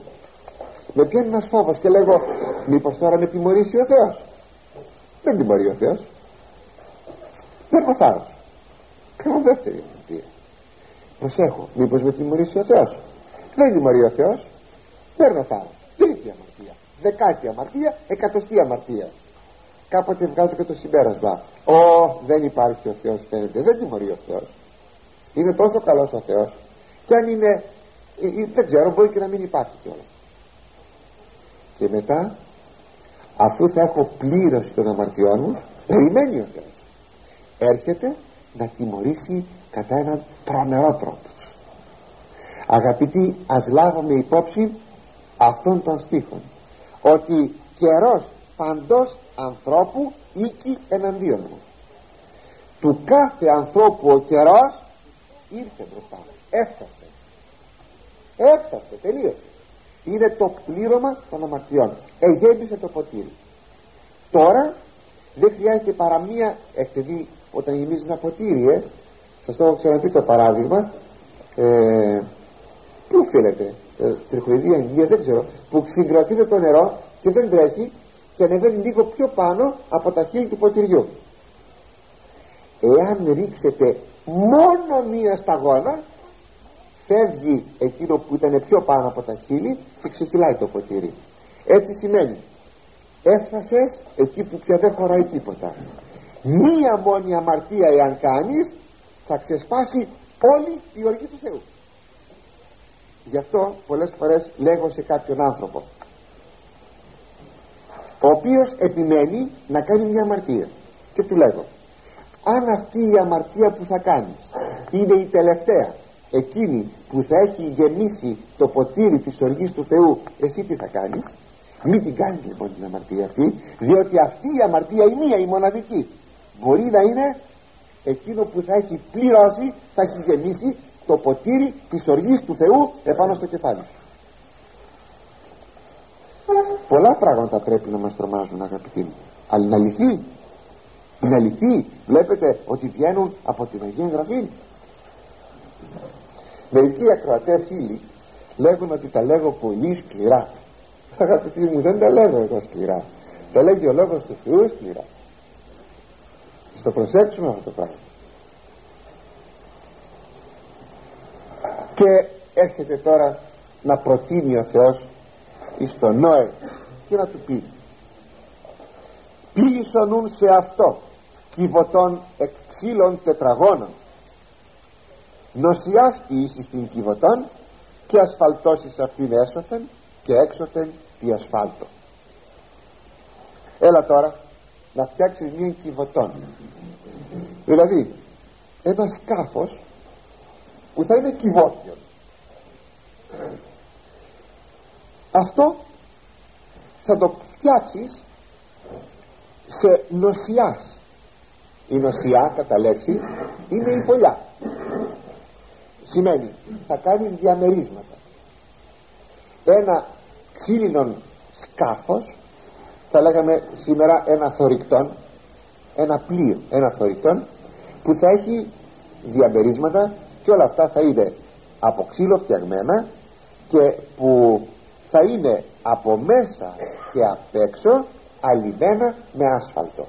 με πιάνει ένας φόβος και λέγω μήπως τώρα με τιμωρήσει ο Θεός; Δεν τιμωρεί ο Θεός παίρνω θάρρος κάνω δεύτερη αμαρτία προσέχω μήπως με τιμωρήσει ο Θεός. Δεν τιμωρεί ο Θεός. Παίρνω θάρρος. Τρίτη αμαρτία. Δεκάτη αμαρτία εκατοστή αμαρτία. Κάποτε βγάζω και το συμπέρασμα. Ω δεν υπάρχει ο Θεός φαίνεται. Δεν τιμωρεί ο Θεός. Είναι τόσο καλός ο Θεός. Και αν είναι ε, ε, δεν ξέρω μπορεί και να μην υπάρχει κιόλας. Και μετά αφού θα έχω πλήρωση των αμαρτιών μου περιμένει ο Θεός έρχεται να τιμωρήσει κατά έναν τρομερό τρόπο. Αγαπητοί ας λάβουμε υπόψη αυτών των στίχων ότι καιρός παντός ανθρώπου οίκη εναντίον μου. Του κάθε ανθρώπου ο καιρός ήρθε μπροστά μου έφτασε. Έφτασε τελείωσε. Είναι το πλήρωμα των αμαρτιών. Εγέμισε το ποτήρι. Τώρα δεν χρειάζεται παρά μία έχετε δει όταν γεμίζει ένα ποτήρι ε, σας το έχω ξαναπεί το παράδειγμα. Ε, πού οφείλεται ε, τριχοειδή αγγεία δεν ξέρω. Που συγκρατείται το νερό και δεν τρέχει και ανεβαίνει λίγο πιο πάνω από τα χείλη του ποτηριού. Εάν ρίξετε μόνο μία σταγόνα φεύγει εκείνο που ήταν πιο πάνω από τα χείλη και ξεκυλάει το ποτήρι. Έτσι σημαίνει. Έφτασες εκεί που πια δεν χωράει τίποτα μία μόνη αμαρτία εάν κάνεις θα ξεσπάσει όλη η οργή του Θεού. Γι' αυτό πολλές φορές λέγω σε κάποιον άνθρωπο ο οποίος επιμένει να κάνει μια αμαρτία. Και του λέγω αν αυτή η αμαρτία που θα κάνεις είναι η τελευταία εκείνη που θα έχει γεμίσει το ποτήρι της οργής του Θεού εσύ τι θα κάνεις; Μην την κάνεις λοιπόν την αμαρτία αυτή διότι αυτή η αμαρτία η μία η μοναδική μπορεί να είναι εκείνο που θα έχει πληρώσει θα έχει γεμίσει το ποτήρι της οργής του Θεού επάνω στο κεφάλι. Πολλά πράγματα πρέπει να μας τρομάζουν αγαπητοί μου. Αλλά είναι αληθή είναι αληθή βλέπετε ότι βγαίνουν από την Αγία Γραφή μερικοί ακροατές φίλοι λέγουν ότι τα λέγω πολύ σκληρά. Αγαπητοί μου δεν τα λέγω εγώ σκληρά. Τα λέγει ο λόγος του Θεού σκληρά στο προσέξουμε αυτό το πράγμα. Και έρχεται τώρα να προτείνει ο Θεός εις τον Νόε και να του πει πίσω σε αυτό κυβωτών εκ ξύλων τετραγώνων. Νοσιάς ποιήσεις την κυβωτών και ασφαλτώσεις αυτήν έσωθεν και έξωθεν τη ασφάλτο έλα τώρα να φτιάξεις μια κυβωτών. Δηλαδή ένας σκάφος που θα είναι κυβότιο. Αυτό θα το φτιάξεις σε νοσιάς. Η νοσιά κατά λέξη είναι η φωλιά. Σημαίνει θα κάνεις διαμερίσματα. Ένα ξύλινο σκάφος θα λέγαμε σήμερα ένα θορυκτόν ένα πλοίο ένα θορυκτόν που θα έχει διαμερίσματα και όλα αυτά θα είναι από ξύλο φτιαγμένα και που θα είναι από μέσα και απ' έξω αλυμένα με άσφαλτο.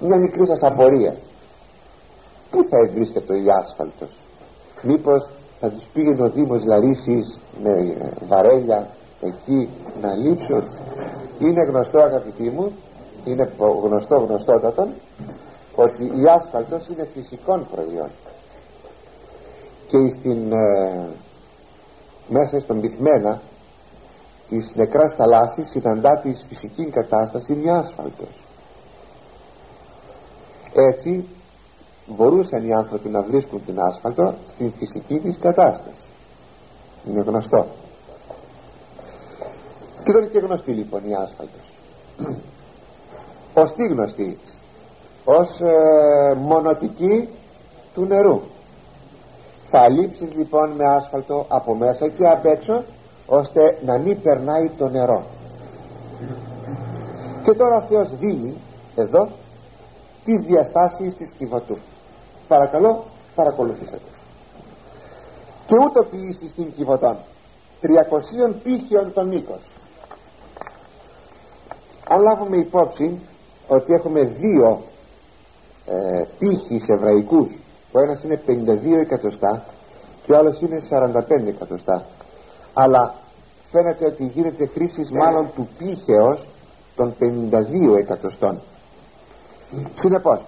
Μια μικρή σας απορία. Πού θα ευρίσκεται ο άσφαλτος; Μήπως θα τους πήγαινε ο Δήμος Λαρίσης με βαρέλια εκεί να λείψουν είναι γνωστό αγαπητοί μου είναι γνωστό γνωστότατον ότι η άσφαλτος είναι φυσικών προϊόν. Και στην, ε, μέσα στον πυθμένα της νεκράς θαλάσσης συναντά της φυσική κατάσταση μια άσφαλτος. Έτσι μπορούσαν οι άνθρωποι να βρίσκουν την άσφαλτο στην φυσική της κατάσταση. Είναι γνωστό και δεν είναι και γνωστή λοιπόν η άσφαλτος ως τι γνωστή ως ε, μονοτική του νερού. Θα λείψεις λοιπόν με άσφαλτο από μέσα και απ' έξω ώστε να μην περνάει το νερό. Και τώρα ο Θεός δίνει εδώ τις διαστάσεις της κυβωτού παρακαλώ παρακολουθήσατε και ούτω ποιήσεις στην κυβωτών 300 πύχιων τον μήκος αν λάβουμε υπόψη ότι έχουμε δύο ε, πύχης εβραϊκούς ο ένας είναι 52 εκατοστά και ο άλλος είναι 45 εκατοστά αλλά φαίνεται ότι γίνεται χρήσης μάλλον του πύχεως των 52 εκατοστών. Συνεπώς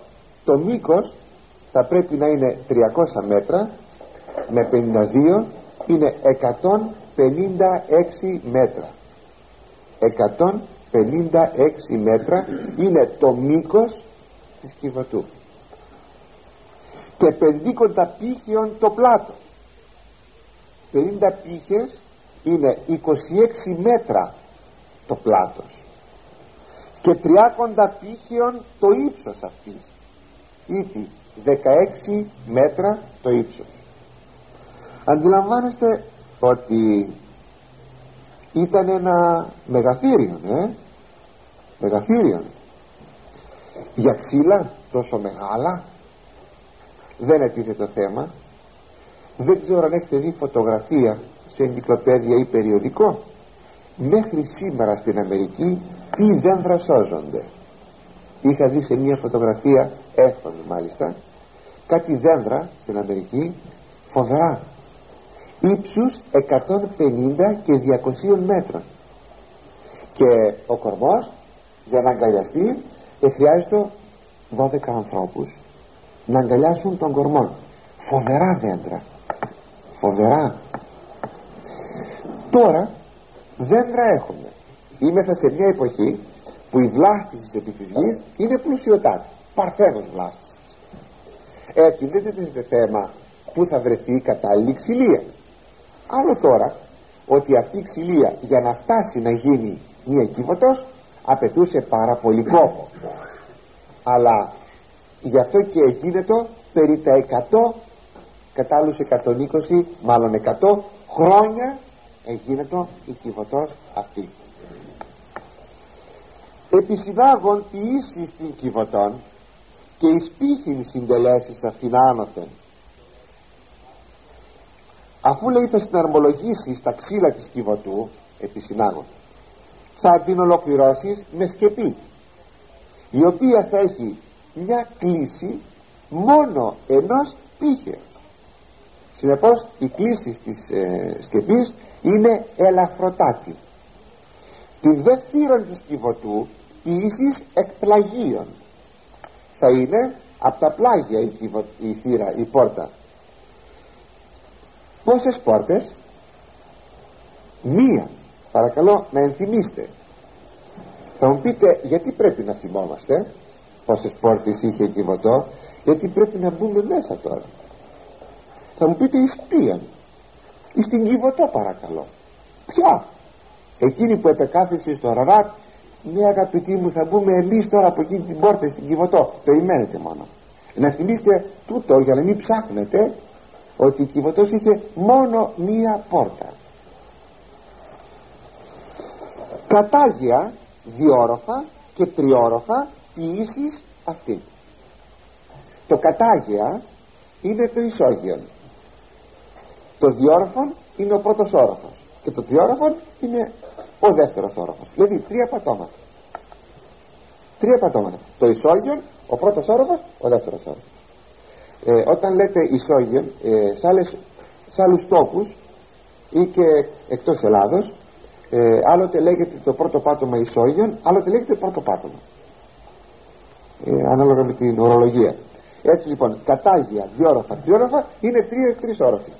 το μήκος θα πρέπει να είναι 300 μέτρα με 52 είναι 156 μέτρα. 156 μέτρα είναι το μήκος της κυβωτού και πενδύκοντα πύχιον το πλάτο. 50 πύχες είναι 26 μέτρα το πλάτος. Και 30 πύχιον το ύψος αυτής. Ήτι 16 μέτρα το ύψος. Αντιλαμβάνεστε ότι ήταν ένα μεγαθύριο ε; μεγαθύριο για ξύλα τόσο μεγάλα. Δεν το θέμα. Δεν ξέρω αν έχετε δει φωτογραφία σε εγκυκλοπαίδια ή περιοδικό. Μέχρι σήμερα στην Αμερική τι δέντρα σώζονται είχα δει σε μια φωτογραφία έχω μάλιστα κάτι δέντρα στην Αμερική φοβερά ύψους 150 και 200 μέτρων. Και ο κορμός για να αγκαλιαστεί χρειάζεται 12 ανθρώπους να αγκαλιάσουν τον κορμό. Φοβερά δέντρα. Φοβερά. Τώρα δέντρα έχουμε. Είμεθα σε μια εποχή που η βλάστησης επί της γης είναι πλουσιωτάτη παρθένος βλάστησης. Έτσι δεν τίθεται θέμα που θα βρεθεί η κατάλληλη ξυλία άλλο τώρα ότι αυτή η ξυλία για να φτάσει να γίνει μια κύβωτος απαιτούσε πάρα πολύ κόπο. Αλλά γι' αυτό και γίνεται περί τα 100 κατάλληλους 120 μάλλον 100 χρόνια εγίνετο η κυβωτός αυτή. Επισυνάγων ποιήσεις στην κυβωτών και εις πύχην συντελέσεις αυτήν άνωθεν αφού λέει θα συναρμολογήσει στα ξύλα της κυβωτού επισυνάγων θα την ολοκληρώσεις με σκεπή η οποία θα έχει μια κλίση μόνο ενός πύχεως συνεπώς η κλίση της ε, σκεπής είναι ελαφροτάτη. Την δε της κυβωτού ποιήσεις εκπλαγίων. Θα είναι από τα πλάγια η, κυβο, η θύρα, η πόρτα πόσες πόρτες; Μία. Παρακαλώ να ενθυμίστε. Θα μου πείτε γιατί πρέπει να θυμόμαστε πόσες πόρτες είχε η κυβωτό γιατί πρέπει να μπούμε μέσα τώρα. Θα μου πείτε εις ποιαν εις την κυβωτό παρακαλώ. Ποια; Εκείνη που επεκάθησε στο Ραράτ ναι αγαπητοί μου θα μπούμε εμείς τώρα από εκείνη την πόρτα στην Κιβωτό περιμένετε μόνο. Να θυμίστε τούτο για να μην ψάχνετε ότι η Κιβωτός είχε μόνο μία πόρτα. Κατάγεια διόροφα και τριόροφα ποιήσεις αυτή το κατάγεια είναι το ισόγειο. Το διόροφο είναι ο πρώτος όροφος και το τριόροφο είναι ο δεύτερος όροφος. Δηλαδή τρία πατώματα. Τρία πατώματα. Το ισόγειο, ο πρώτος όροφος ο δεύτερος όροφος ε, όταν λέτε ισόγειο ε, σε, άλλες, σε άλλους τόπους ή και εκτός Ελλάδος ε, άλλοτε λέγεται το πρώτο πάτωμα ισόγειον άλλοτε λέγεται πρώτο πάτωμα. Ε, ανάλογα με την ορολογία. Έτσι λοιπόν κατάγεια, διόροφα, τριόροφα είναι τρία τρεις όροφοι.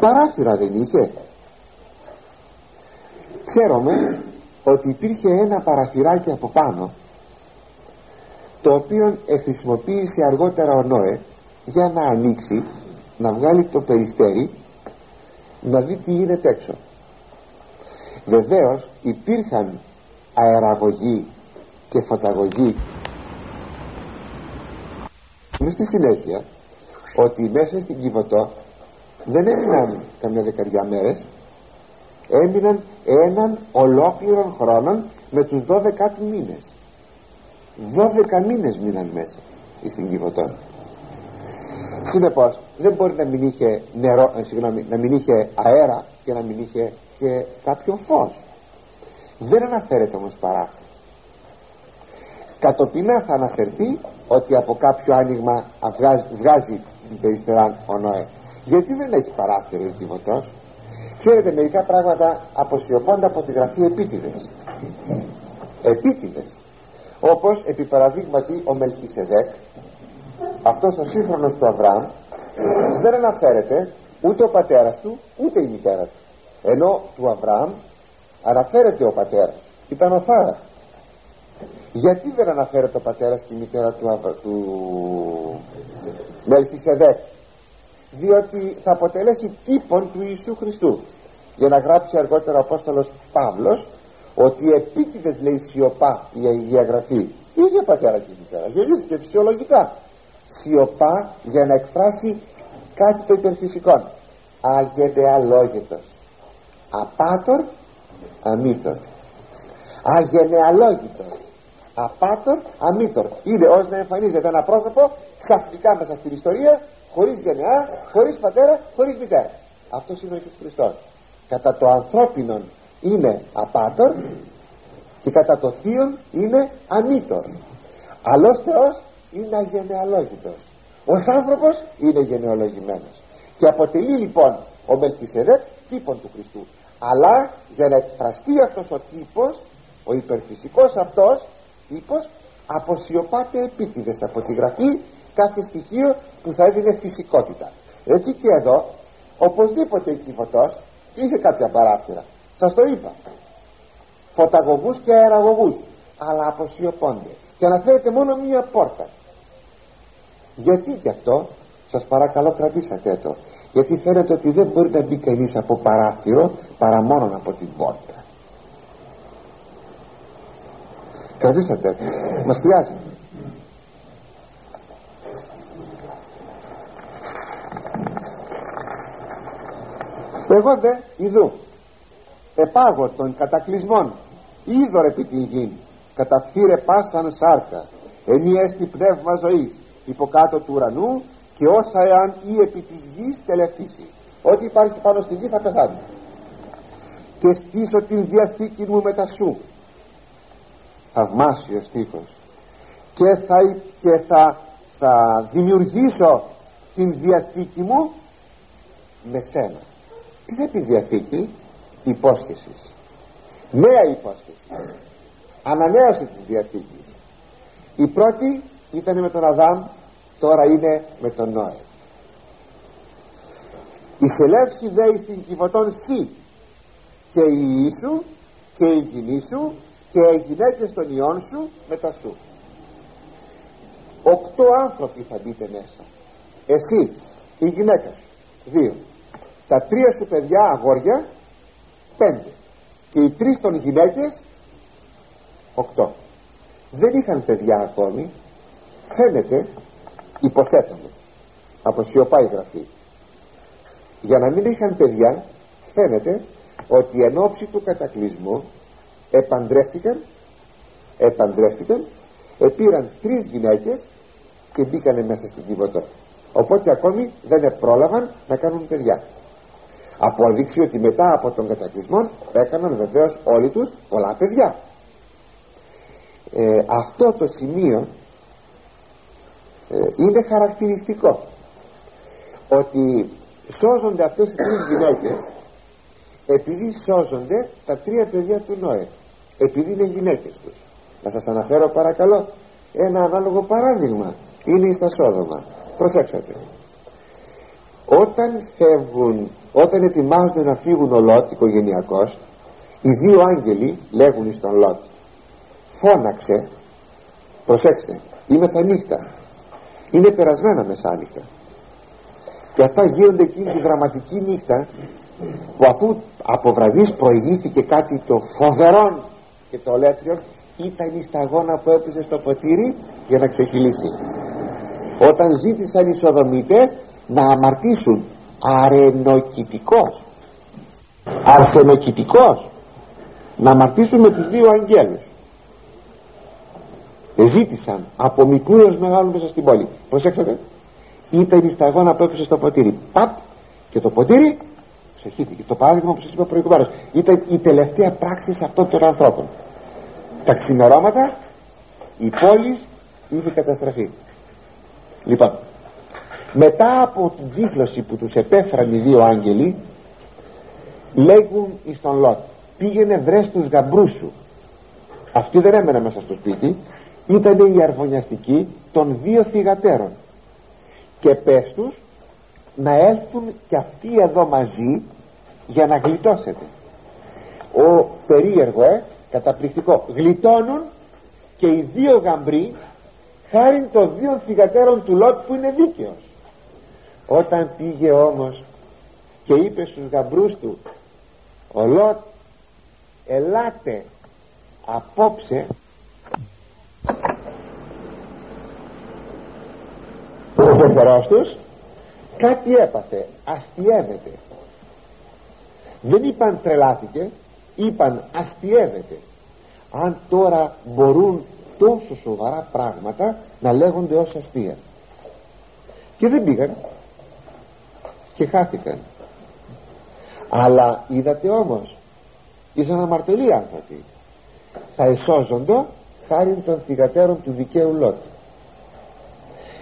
Παράθυρα δεν είχε. Ξέρουμε ότι υπήρχε ένα παραθυράκι από πάνω το οποίο χρησιμοποίησε αργότερα ο Νόε για να ανοίξει να βγάλει το περιστέρι να δει τι γίνεται έξω. Βεβαίως υπήρχαν αεραγωγή και φωταγωγή. Με στη συνέχεια ότι μέσα στην Κιβωτό δεν έμειναν καμιά δεκαριά μέρες έμειναν έναν ολόκληρο χρόνο με τους 12 μήνες. 12 μήνες μείναν μέσα στην Κιβωτό συνεπώς δεν μπορεί να μην είχε νερό ε, συγγνώμη, να μην είχε αέρα και να μην είχε και κάποιο φως. Δεν αναφέρεται όμως παράθυρο. Κατοπινά θα αναφερθεί ότι από κάποιο άνοιγμα βγάζει, βγάζει την περιστερά ο Νόε. Γιατί δεν έχει παράθυρο ο Κιβωτός ξέρετε μερικά πράγματα αποσιωπώνται από τη γραφή επίτηδες. Επίτηδες. Όπως επί παραδείγματι ο Μελχισεδέκ αυτός ο σύγχρονος του Αβραάμ δεν αναφέρεται ούτε ο πατέρας του ούτε η μητέρα του. Ενώ του Αβραάμ αναφέρεται ο πατέρας. Ήταν ο Θάρα γιατί δεν αναφέρεται ο πατέρας και η μητέρα του, Αβρα... του... Μελχισεδέκ; Διότι θα αποτελέσει τύπον του Ιησού Χριστού για να γράψει αργότερα ο Απόστολος Παύλος ότι επίτηδες λέει σιωπά η Αγία Γραφή. Είχε πατέρα και μητέρα γεννήθηκε φυσιολογικά. Σιωπά για να εκφράσει κάτι το υπερφυσικό. Άγεται αλόγητος. Απάτορ αμήτορ. Αγενεαλόγητος απάτορ αμήτορ. Είναι ως να εμφανίζεται ένα πρόσωπο ξαφνικά μέσα στην ιστορία χωρίς γενεά, χωρίς πατέρα, χωρίς μητέρα. Αυτός είναι ο Ιησούς Χριστός κατά το ανθρώπινο είναι απάτορ και κατά το θείο είναι αμήτορ αλλός Θεός είναι αγενεαλόγητος. Ως άνθρωπος είναι γενεολογημένος και αποτελεί λοιπόν ο Μελχισεδέκ τύπον του Χριστού. Αλλά για να εκφραστεί αυτός ο τύπος ο υπερφυσικός αυτός τύπος αποσιωπάται επίτηδες από τη γραφή κάθε στοιχείο που θα έδινε φυσικότητα. Έτσι και εδώ οπωσδήποτε η κυβωτός είχε κάποια παράθυρα σας το είπα. Φωταγωγούς και αεραγωγούς. Αλλά αποσιωπώνται. Και αναφέρεται μόνο μία πόρτα. Γιατί και αυτό σας παρακαλώ κρατήσατε το. Γιατί φαίνεται ότι δεν μπορεί να μπει κανείς από παράθυρο παρά μόνο από την πόρτα. Κρατήσατε. Μας χρειάζει εγώ δε ειδού επάγω των κατακλυσμών. Είδωρ επί την γη καταφύρε πάσαν σάρκα. Ενιέστη πνεύμα ζωής υποκάτω του ουρανού και όσα εάν ή επί της γης τελευτήσει. Ό,τι υπάρχει πάνω στη γη θα πεθάνει. Και στήσω την διαθήκη μου μετά σου. Θαυμάσιος στίχος και θα, και θα, θα δημιουργήσω την διαθήκη μου με σένα τι θα πει διαθήκη υπόσχεσης. Νέα υπόσχεση. Ανανέωση της διαθήκης η πρώτη ήταν με τον Αδάμ τώρα είναι με τον Νόε. Η σελεύση δέει στην κυβωτών σύ και η Ιησού και η γυνή σου και οι γυναίκες των ιών σου μετά σου. Οκτώ άνθρωποι θα μπείτε μέσα. Εσύ η γυναίκα σου. Δύο τα τρία σου παιδιά αγόρια πέντε. Και οι τρεις των γυναίκες οκτώ. Δεν είχαν παιδιά ακόμη. Φαίνεται υποθέτουμε από σιωπά η γραφή. Για να μην είχαν παιδιά φαίνεται ότι εν ώψη του κατακλυσμού επαντρεύτηκαν επαντρεύτηκαν επήραν τρεις γυναίκες και μπήκανε μέσα στην Κιβωτό οπότε ακόμη δεν πρόλαβαν να κάνουν παιδιά αποδείξει ότι μετά από τον κατακλυσμό έκαναν βεβαίως όλοι τους πολλά παιδιά. Ε, αυτό το σημείο ε, είναι χαρακτηριστικό. Ότι σώζονται αυτές οι τρεις γυναίκες επειδή σώζονται τα τρία παιδιά του Νόε. Επειδή είναι γυναίκες τους. Να σας αναφέρω παρακαλώ ένα ανάλογο παράδειγμα. Είναι στα Σόδομα προσέξτε όταν φεύγουν όταν ετοιμάζονται να φύγουν ο Λότ οικογενειακός οι δύο άγγελοι λέγουν στον Λότ φώναξε προσέξτε είμαι θα νύχτα. Είναι περασμένα μεσάνυχτα και αυτά γίνονται εκείνη τη δραματική νύχτα που αφού από βραδείς προηγήθηκε κάτι το φοβερό και το ολέθριο ήταν η σταγόνα που έπαιζε στο ποτήρι για να ξεχυλήσει. Όταν ζήτησαν οι Σοδομίτες να αμαρτήσουν αρενοκητικός. Αρσενοκητικός. Να αμαρτήσουν με τους δύο αγγέλους. Ζήτησαν από μικρούς έως μεγάλους μέσα στην πόλη. Προσέξατε. Ήταν η σταγόνα που έπεσε στο ποτήρι. Παπ και το ποτήρι ξεχύθηκε. Το παράδειγμα που σας είπα προηγουμένως. Ήταν η τελευταία πράξη σε αυτών των ανθρώπων τα ξημερώματα η πόλη είχε καταστραφεί. Λοιπόν μετά από την δίφλωση που τους επέφεραν οι δύο άγγελοι λέγουν εις τον Λότ πήγαινε βρες τους γαμπρούς σου αυτοί δεν έμεναν μέσα στο σπίτι ήταν η αρβωνιαστική των δύο θυγατέρων. Και πες τους να έλθουν και αυτοί εδώ μαζί για να γλιτώσετε. Ο περίεργο ε, καταπληκτικό γλιτώνουν και οι δύο γαμπροί χάρη των δύο θυγατέρων του Λότ που είναι δίκαιος όταν πήγε όμως και είπε στους γαμπρούς του ο Λότ ελάτε απόψε ο πεθερός τους κάτι έπαθε αστιεύεται δεν είπαν τρελάθηκε είπαν αστιεύεται αν τώρα μπορούν τόσο σοβαρά πράγματα να λέγονται ως αστεία. Και δεν πήγαν και χάθηκαν. Αλλά είδατε όμως ήσαν αμαρτωλοί άνθρωποι. Θα εσώζονται χάρη των θυγατέρων του δικαίου Λότ.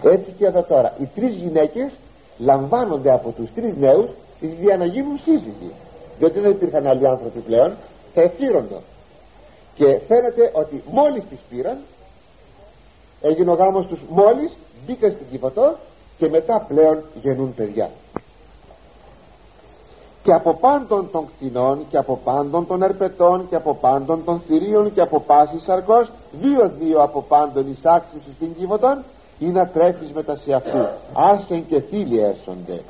Έτσι και εδώ τώρα οι τρεις γυναίκες λαμβάνονται από τους τρεις νέους για να γίνουν σύζυγοι διότι δεν υπήρχαν άλλοι άνθρωποι πλέον θα εφήρονται και φαίνεται ότι μόλις τις πήραν έγινε ο γάμος τους μόλις μπήκαν στην Κιβωτό και μετά πλέον γεννούν παιδιά και από πάντων των κτηνών και από πάντων των ερπετών και από πάντων των θηρίων και από πάσης σαρκός δύο δύο από πάντων εισάξεις στην Κιβωτόν ή να τρέφεις μετά σε αυτούς. Άσεν και φίλοι έρχονται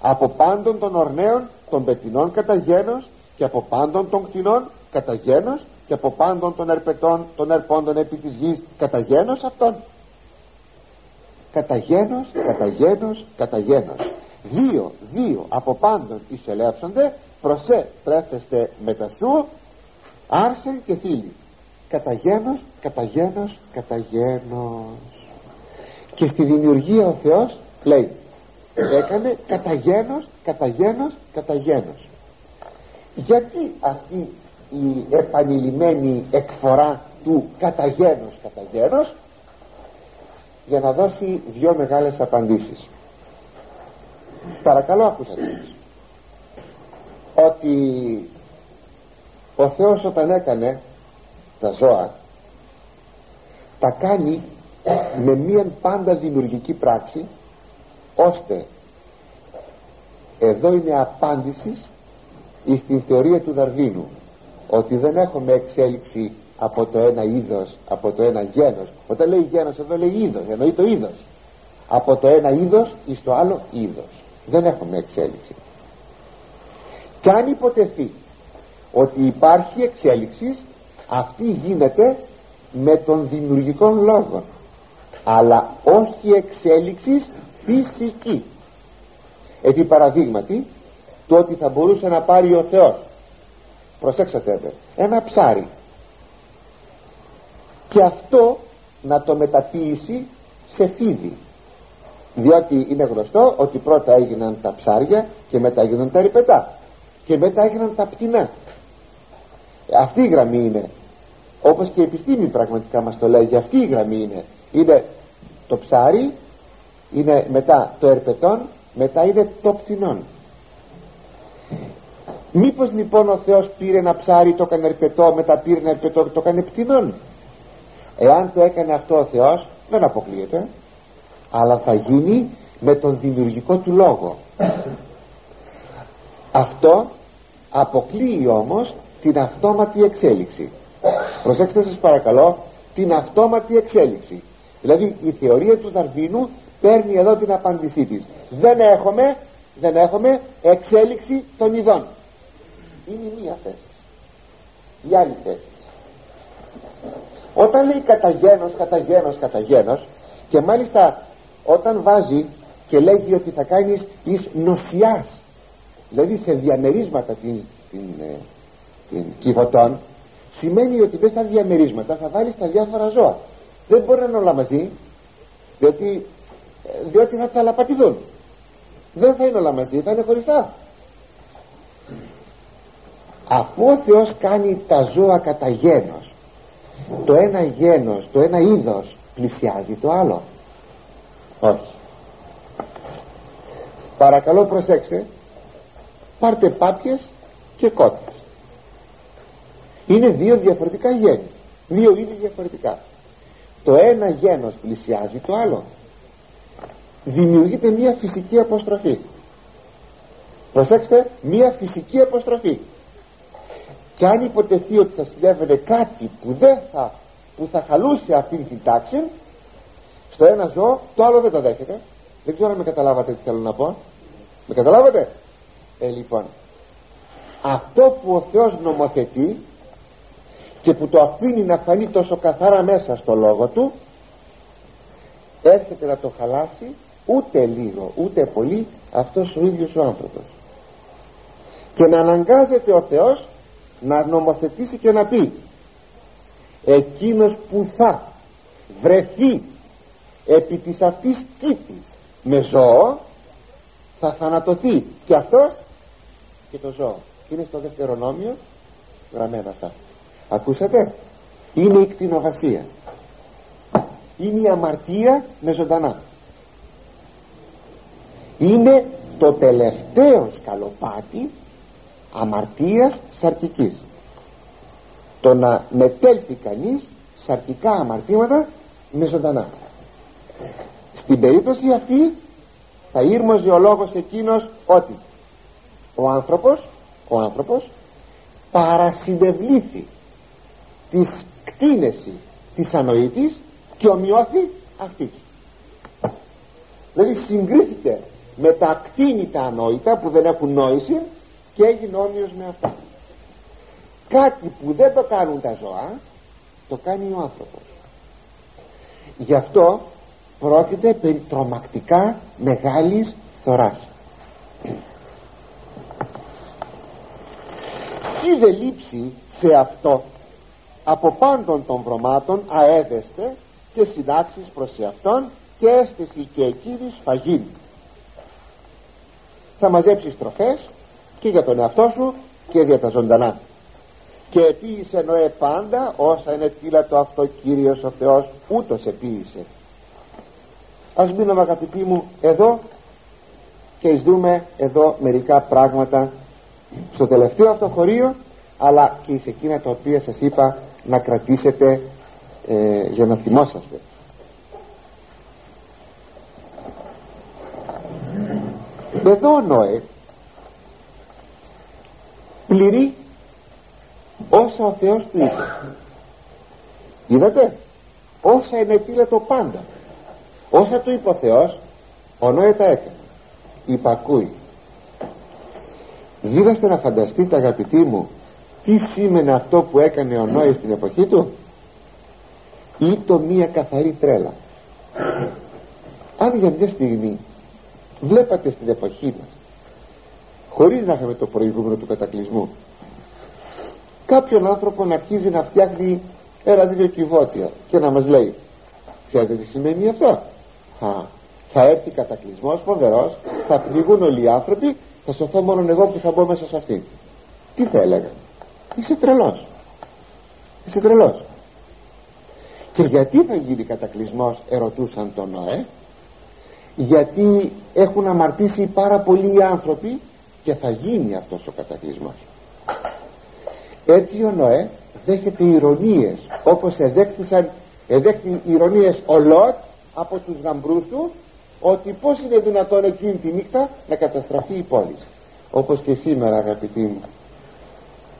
από πάντων των ορναίων των πετινών κατά γένος και από πάντων των κτηνών κατά γένος και από πάντων των ερπετών των ερπώντων επί της γης κατά γένος αυτών. Κατά γένος, κατά γένος, κατά γένος δύο, δύο από πάντων εισελεύσονται. Προσέ τρέφεστε μετά σου άρσεν και φίλοι κατά γένος, κατά γένος, κατά γένος και στη δημιουργία ο Θεός λέει έκανε κατά γένος, κατά γένος, κατά γένος γιατί αυτή η επανειλημμένη εκφορά του κατά γένος, κατά γένος για να δώσει δυο μεγάλες απαντήσεις παρακαλώ ακούσατε ότι ο Θεός όταν έκανε τα ζώα τα κάνει με μία πάντα δημιουργική πράξη ώστε εδώ είναι απάντηση στην θεωρία του Δαρβίνου ότι δεν έχουμε εξέλιξη από το ένα είδος από το ένα γένος. Όταν λέει γένος εδώ λέει είδος εννοεί το είδος. Από το ένα είδος ή στο άλλο είδος δεν έχουμε εξέλιξη. Και αν υποτεθεί ότι υπάρχει εξέλιξη αυτή γίνεται με τον δημιουργικό λόγο αλλά όχι εξέλιξη φυσική. Επί παραδείγματι το ότι θα μπορούσε να πάρει ο Θεός προσέξατε ένα ψάρι. Και αυτό να το μεταποίησει σε φίδι διότι είναι γνωστό ότι πρώτα έγιναν τα ψάρια και μετά έγιναν τα ερυπετά και μετά έγιναν τα πτηνά. Αυτή η γραμμή είναι όπως και η επιστήμη πραγματικά μας το λέγει αυτή η γραμμή είναι. Είναι το ψάρι είναι μετά το ερπετόν μετά είναι το πτηνόν μήπως λοιπόν ο Θεός πήρε ένα ψάρι το έκανε ερπετό μετά πήρε ένα ερπετό το έκανε πτηνόν εάν το έκανε αυτό ο Θεός δεν αποκλείεται αλλά θα γίνει με τον δημιουργικό του λόγο. Αυτό αποκλείει όμως την αυτόματη εξέλιξη. Προσέξτε σας παρακαλώ την αυτόματη εξέλιξη. Δηλαδή η θεωρία του Δαρβίνου παίρνει εδώ την απάντησή της. Δεν έχουμε δεν έχουμε εξέλιξη των ειδών. Είναι μία θέση. Η άλλη θέση. Όταν λέει καταγένος, καταγένος, καταγένος και μάλιστα όταν βάζει και λέγει ότι θα κάνεις εις νοσιάς δηλαδή σε διαμερίσματα την, την, ε, την κυβωτών σημαίνει ότι μέσα στα διαμερίσματα θα βάλεις τα διάφορα ζώα. Δεν μπορεί να είναι όλα μαζί διότι, ε, διότι θα τσαλαπατηθούν. Δεν θα είναι όλα μαζί θα είναι χωριστά. Αφού ο Θεός κάνει τα ζώα κατά γένος το ένα γένος, το ένα είδος πλησιάζει το άλλο όχι. Παρακαλώ προσέξτε. Πάρτε πάπιες και κότες. Είναι δύο διαφορετικά γέννη δύο είδη διαφορετικά. Το ένα γένος πλησιάζει το άλλο. Δημιουργείται μια φυσική αποστροφή. Προσέξτε μια φυσική αποστροφή. Και αν υποτεθεί ότι θα συνέβαινε κάτι που δεν θα που θα χαλούσε αυτήν την τάξη στο ένα ζώο το άλλο δεν το δέχεται. Δεν ξέρω αν με καταλάβατε τι θέλω να πω. Με καταλάβατε; Ε λοιπόν αυτό που ο Θεός νομοθετεί και που το αφήνει να φανεί τόσο καθαρά μέσα στο λόγο του έρχεται να το χαλάσει ούτε λίγο ούτε πολύ αυτός ο ίδιος ο άνθρωπος. Και να αναγκάζεται ο Θεός να νομοθετήσει και να πει εκείνος που θα βρεθεί επί της αυτής κήτης με ζώο θα θανατωθεί. Και αυτός και το ζώο. Είναι στο δευτερονόμιο γραμμένα αυτά ακούσατε; Είναι η κτηνοβασία είναι η αμαρτία με ζωντανά. Είναι το τελευταίο σκαλοπάτι αμαρτίας σαρκικής. Το να μετέλθει κανείς σαρκικά αμαρτήματα με ζωντανά στην περίπτωση αυτή θα ήρμοζε ο λόγος εκείνος ότι ο άνθρωπος ο άνθρωπος παρασυνευλήθη της κτίνεσης της ανοήτης και ομοιώθη αυτής δηλαδή συγκρίθηκε με τα ακτίνητα ανόητα που δεν έχουν νόηση και έγινε όμοιος με αυτά. Κάτι που δεν το κάνουν τα ζώα το κάνει ο άνθρωπος. Γι' αυτό πρόκειται περί τρομακτικά μεγάλης θωράς. Τι δεν λείψει σε αυτό από πάντων των βρωμάτων αέδεστε και συντάξεις προς εαυτόν και αίσθηση και εκείνης φαγήν. Θα μαζέψεις τροφές και για τον εαυτό σου και για τα ζωντανά. Και επίησε Νοέ πάντα όσα είναι το αυτό Κύριος ο Θεός ούτως επίησε ας μείνουμε αγαπητοί μου εδώ και εις δούμε εδώ μερικά πράγματα στο τελευταίο αυτό χωρίο αλλά και σε εκείνα τα οποία σας είπα να κρατήσετε ε, για να θυμόσαστε. Εδώ ο Νόε πληρεί όσα ο Θεός του είπε. Είδατε; Όσα είναι το πάντα όσα του είπε ο Θεός ο Νόε τα έκανε υπακούει. Δίδαστε να φανταστείτε αγαπητοί μου τι σήμαινε αυτό που έκανε ο Νόης στην εποχή του; Ή το μία καθαρή τρέλα. Αν για μια στιγμή βλέπατε στην εποχή μας χωρίς να είχαμε το προηγούμενο του κατακλυσμού κάποιον άνθρωπο να αρχίζει να φτιάχνει ένα δύο κυβότια και να μας λέει ξέρετε τι σημαίνει αυτό; Θα, θα έρθει κατακλυσμός φοβερός θα πνιγούν όλοι οι άνθρωποι θα σωθώ μόνο εγώ που θα μπω μέσα σε αυτή τι θα έλεγα; Είσαι τρελός. Είσαι τρελός. Και γιατί θα γίνει κατακλυσμός ερωτούσαν τον Νοέ γιατί έχουν αμαρτήσει πάρα πολλοί άνθρωποι και θα γίνει αυτός ο κατακλυσμός. Έτσι ο Νοέ δέχεται ηρωνίες όπως εδέχθησαν εδέχθη ηρωνίες ο Λότ από τους γαμπρούς του ότι πως είναι δυνατόν εκείνη τη νύχτα να καταστραφεί η πόλη. Όπως και σήμερα αγαπητοί μου.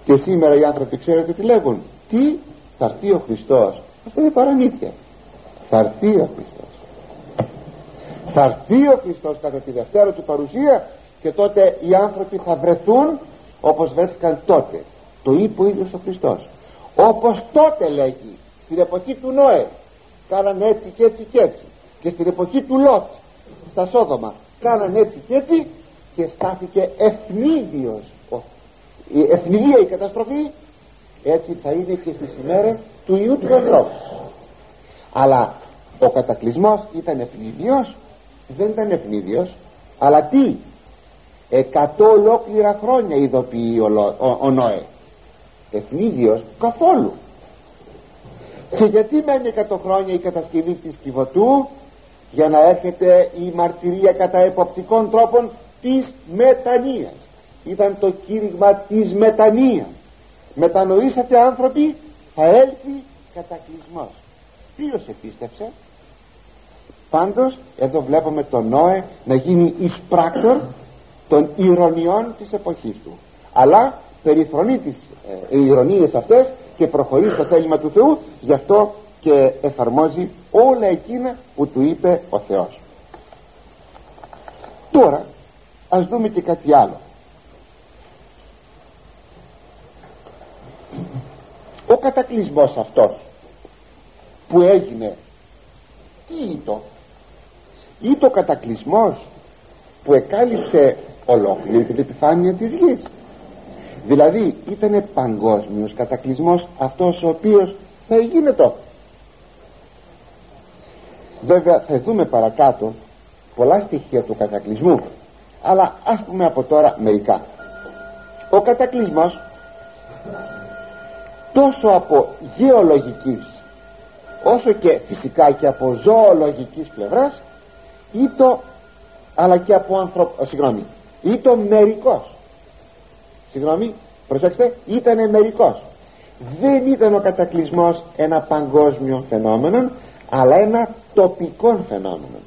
Και σήμερα οι άνθρωποι ξέρετε τι λέγουν. Τι; Θα έρθει ο Χριστός. Αυτό είναι παραμύθια. Θα έρθει ο Χριστός. Θα έρθει ο Χριστός κατά τη Δευτέρα του παρουσία και τότε οι άνθρωποι θα βρεθούν όπως βρέθηκαν τότε. Το είπε ο ίδιος ο Χριστός. Όπως τότε λέγει στην εποχή του Νόε κάνανε έτσι και έτσι και έτσι. Και στην εποχή του Λότ στα Σόδομα κάνανε έτσι και έτσι και στάθηκε ευνίδιος η ευνηδία η καταστροφή. Έτσι θα είναι και στις ημέρες του Ιού του ανθρώπου αλλά ο κατακλυσμός ήταν ευνίδιος δεν ήταν ευνίδιος αλλά τι; Εκατό ολόκληρα χρόνια ειδοποιεί ο, ο, ο Νόε. Ευνίδιος καθόλου και γιατί μένει εκατό χρόνια η κατασκευή της κυβωτού για να έρχεται η μαρτυρία κατά εποπτικών τρόπων της μετανοίας. Ήταν το κήρυγμα της μετανοίας. Μετανοήσατε άνθρωποι θα έλθει κατακλυσμός. Ποιος επίστεψε; Πάντως εδώ βλέπουμε τον Νόε να γίνει εισπράκτορ των ηρωνιών της εποχής του. Αλλά περιφρονεί τις ε, ηρωνίες αυτές και προχωρεί στο θέλημα του Θεού γι' αυτό και εφαρμόζει όλα εκείνα που του είπε ο Θεός. Τώρα ας δούμε και κάτι άλλο. Ο κατακλυσμός αυτός που έγινε τι ήτο ήτο ο κατακλυσμός που εκάλυψε ολόκληρη την επιφάνεια της γης δηλαδή ήταν παγκόσμιος κατακλυσμός αυτός ο οποίος θα γίνεται. Βέβαια θα δούμε παρακάτω πολλά στοιχεία του κατακλυσμού αλλά ας πούμε από τώρα μερικά. Ο κατακλυσμός τόσο από γεωλογικής όσο και φυσικά και από ζωολογικής πλευράς ή το αλλά και από ανθρωπ... συγγνώμη ή το μερικός συγγνώμη προσέξτε ήταν μερικός. Δεν ήταν ο κατακλυσμός ένα παγκόσμιο φαινόμενο αλλά ένα τοπικό φαινόμενο.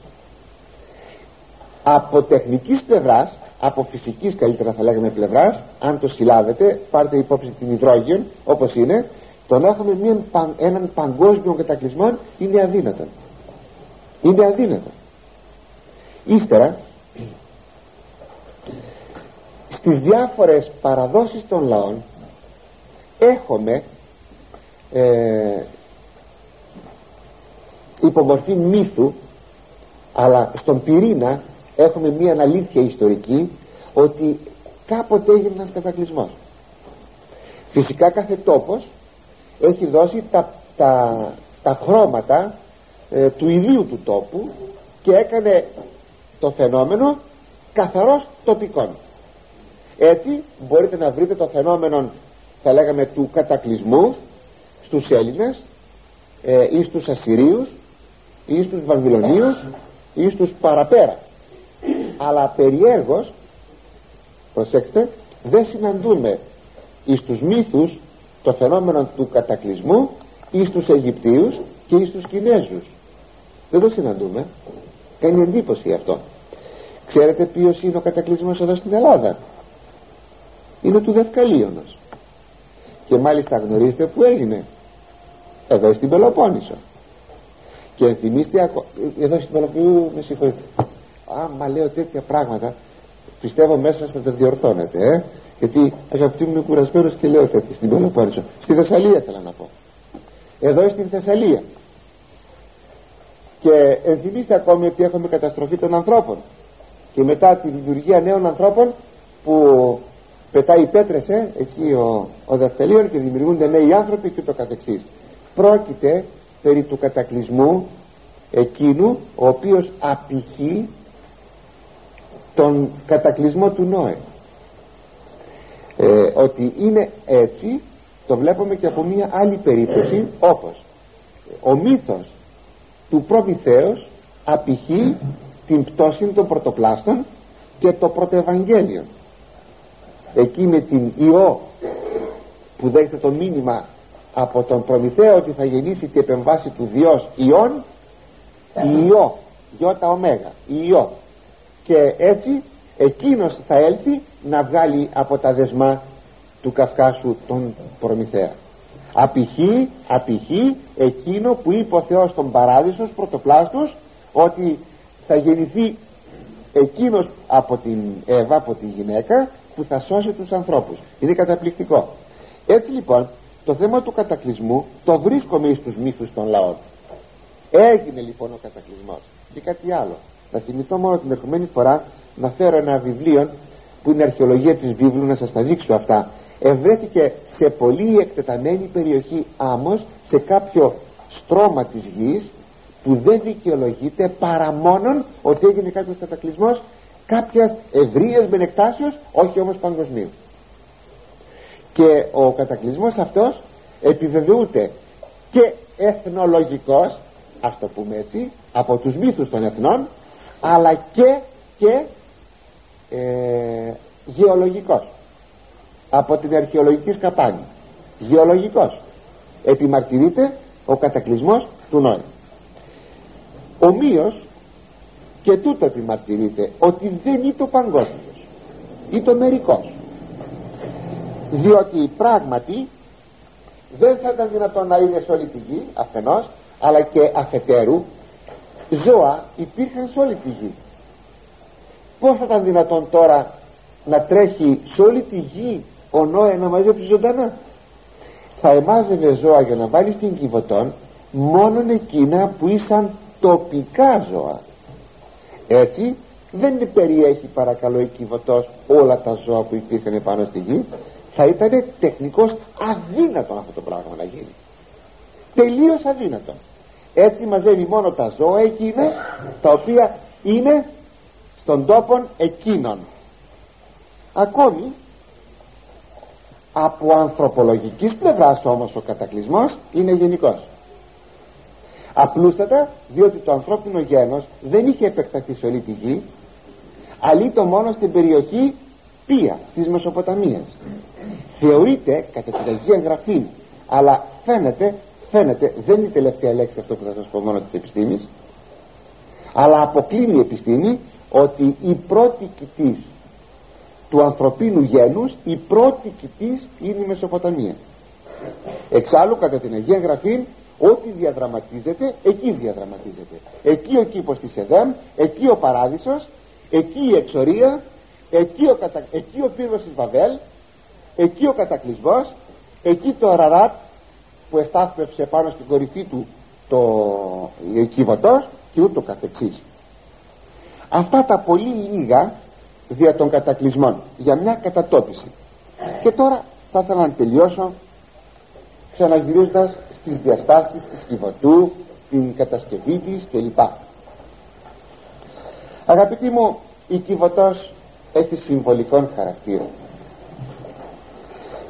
Από τεχνικής πλευράς από φυσικής καλύτερα θα λέγαμε πλευράς αν το συλλάβετε πάρτε υπόψη την υδρόγειο όπως είναι το να έχουμε μια, έναν παγκόσμιο κατακλυσμό είναι αδύνατο. Είναι αδύνατο. Ύστερα στις διάφορες παραδόσεις των λαών έχουμε ε, υπομορφή μύθου αλλά στον πυρήνα έχουμε μία αλήθεια ιστορική ότι κάποτε έγινε ένας κατακλυσμός. Φυσικά κάθε τόπος έχει δώσει τα, τα, τα χρώματα ε, του ιδίου του τόπου και έκανε το φαινόμενο καθαρός τοπικών έτσι μπορείτε να βρείτε το φαινόμενο θα λέγαμε του κατακλυσμού στους Έλληνες ε, ή στους Ασσυρίους ή στους Βαβυλωνίους ή στους παραπέρα. Αλλά περιέργως προσέξτε δεν συναντούμε εις τους μύθους το φαινόμενο του κατακλυσμού ή στους Αιγυπτίους και εις τους Κινέζους. Δεν το συναντούμε. Κάνει εντύπωση αυτό. Ξέρετε ποιος είναι ο κατακλυσμός εδώ στην Ελλάδα; Είναι του Δευκαλίωνος και μάλιστα γνωρίζετε που έγινε. Εδώ στην Πελοπόννησο. Και θυμίστε εδώ στην Πελοπόννησο με συγχωρείτε. Άμα λέω τέτοια πράγματα. Πιστεύω μέσα θα τα διορθώνετε ε; γιατί αγαπητοί μου είμαι κουρασμένος και λέω τέτοια στην Πελοπόννησο. Στη Θεσσαλία θέλω να πω. Εδώ στην Θεσσαλία. Και ενθυμίστε ακόμη ότι έχουμε καταστροφή των ανθρώπων. Και μετά τη δημιουργία νέων ανθρώπων που πετάει πέτρες ε, εκεί ο, ο και δημιουργούνται νέοι άνθρωποι και το καθεξής. Πρόκειται περί του κατακλυσμού εκείνου ο οποίος απηχεί τον κατακλυσμό του Νόε. Ε, ότι είναι έτσι το βλέπουμε και από μια άλλη περίπτωση όπως ο μύθος του Προμηθέως απηχεί την πτώση των πρωτοπλάστων και το πρωτοευαγγέλιο εκεί με την Ιώ που δέχεται το μήνυμα από τον Προμηθέο ότι θα γεννήσει την επεμβάση του Διός Ιών η Ιώ Ιώτα Ωμέγα η Ιώ και έτσι εκείνος θα έλθει να βγάλει από τα δεσμά του Καυκάσου τον Προμηθέα. Απηχεί, απηχεί εκείνο που είπε ο Θεός στον Παράδεισος πρωτοπλάστος ότι θα γεννηθεί εκείνος από την Εύα από τη γυναίκα που θα σώσει τους ανθρώπους. Είναι καταπληκτικό. Έτσι λοιπόν το θέμα του κατακλυσμού το βρίσκομαι εις τους μύθους των λαών. Έγινε λοιπόν ο κατακλυσμός. Και κάτι άλλο. Θα θυμηθώ μόνο την ερχομένη φορά να φέρω ένα βιβλίο που είναι αρχαιολογία της βίβλου να σας τα δείξω αυτά. Ευρέθηκε σε πολύ εκτεταμένη περιοχή άμμος σε κάποιο στρώμα της γης που δεν δικαιολογείται παρά μόνον ότι έγινε κάποιος κατακλυσμός κάποιας ευρείας μενεκτάσεως όχι όμως παγκοσμίου και ο κατακλυσμός αυτός επιβεβαιούται και εθνολογικός ας το πούμε έτσι από τους μύθους των εθνών αλλά και, και ε, γεωλογικός από την αρχαιολογική σκαπάνη. Γεωλογικός επιμαρτυρείται ο κατακλυσμός του Νόη ομοίως και τούτο επιμαρτυρείται ότι δεν είναι το παγκόσμιος ή το μερικός. Διότι πράγματι δεν θα ήταν δυνατόν να είναι σε όλη τη γη αφενός αλλά και αφετέρου ζώα υπήρχαν σε όλη τη γη. Πως θα ήταν δυνατόν τώρα να τρέχει σε όλη τη γη ο Νόε να μαζέψει ζωντανά; Θα εμάζευε ζώα για να βάλει στην κυβωτόν μόνον εκείνα που ήσαν τοπικά ζώα έτσι δεν περιέχει παρακαλώ η κυβωτός όλα τα ζώα που υπήρχαν πάνω στη γη. Θα ήταν τεχνικώς αδύνατο αυτό το πράγμα να γίνει. Τελείως αδύνατο έτσι μαζεύει μόνο τα ζώα εκείνα τα οποία είναι στον τόπο εκείνων. Ακόμη από ανθρωπολογικής πλευράς όμως ο κατακλυσμός είναι γενικός απλούστατα διότι το ανθρώπινο γένος δεν είχε επεκταθεί σε όλη τη γη αλήτω μόνο στην περιοχή Πία της Μεσοποταμίας. Θεωρείται κατά την Αγία Γραφή αλλά φαίνεται φαίνεται δεν είναι η τελευταία λέξη αυτό που θα σας πω μόνο της επιστήμης αλλά αποκλίνει η επιστήμη ότι η πρώτη κοιτής του ανθρωπίνου γένους η πρώτη κοιτής είναι η Μεσοποταμία. Εξάλλου κατά την Αγία Γραφή ό,τι διαδραματίζεται εκεί διαδραματίζεται. Εκεί ο κήπος της Εδέμ εκεί ο Παράδεισος εκεί η εξορία εκεί ο, κατα... εκεί ο πύργος της Βαβέλ εκεί ο κατακλυσμός εκεί το Ραράτ που εστάθμευσε πάνω στην κορυφή του το κύβωτος και ούτω καθεξής. Αυτά τα πολύ λίγα δια των κατακλυσμών για μια κατατόπιση. Και τώρα θα ήθελα να τελειώσω ξαναγυρίζοντας στις διαστάσεις της κυβωτού την κατασκευή της κλπ. Αγαπητοί μου η κυβωτός έχει συμβολικών χαρακτήρων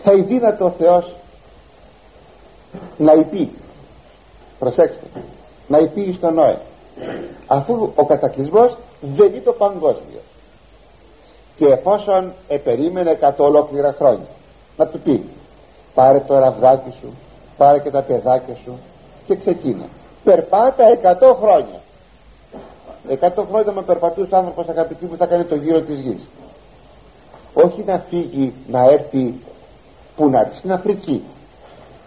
θα ειδύνατο ο Θεός να υπεί προσέξτε να υπεί στον Νόε. Αφού ο κατακλυσμός δεν είναι το παγκόσμιο. Και εφόσον επερίμενε εκατό ολόκληρα χρόνια να του πει πάρε το ραβδάκι σου πάρε και τα παιδάκια σου και ξεκίνα. Περπάτα εκατό χρόνια. Εκατό χρόνια με περπατούσε άνθρωπος αγαπητοί που θα κάνει το γύρο της γης. Όχι να φύγει να έρθει που να έρθει στην Αφρική.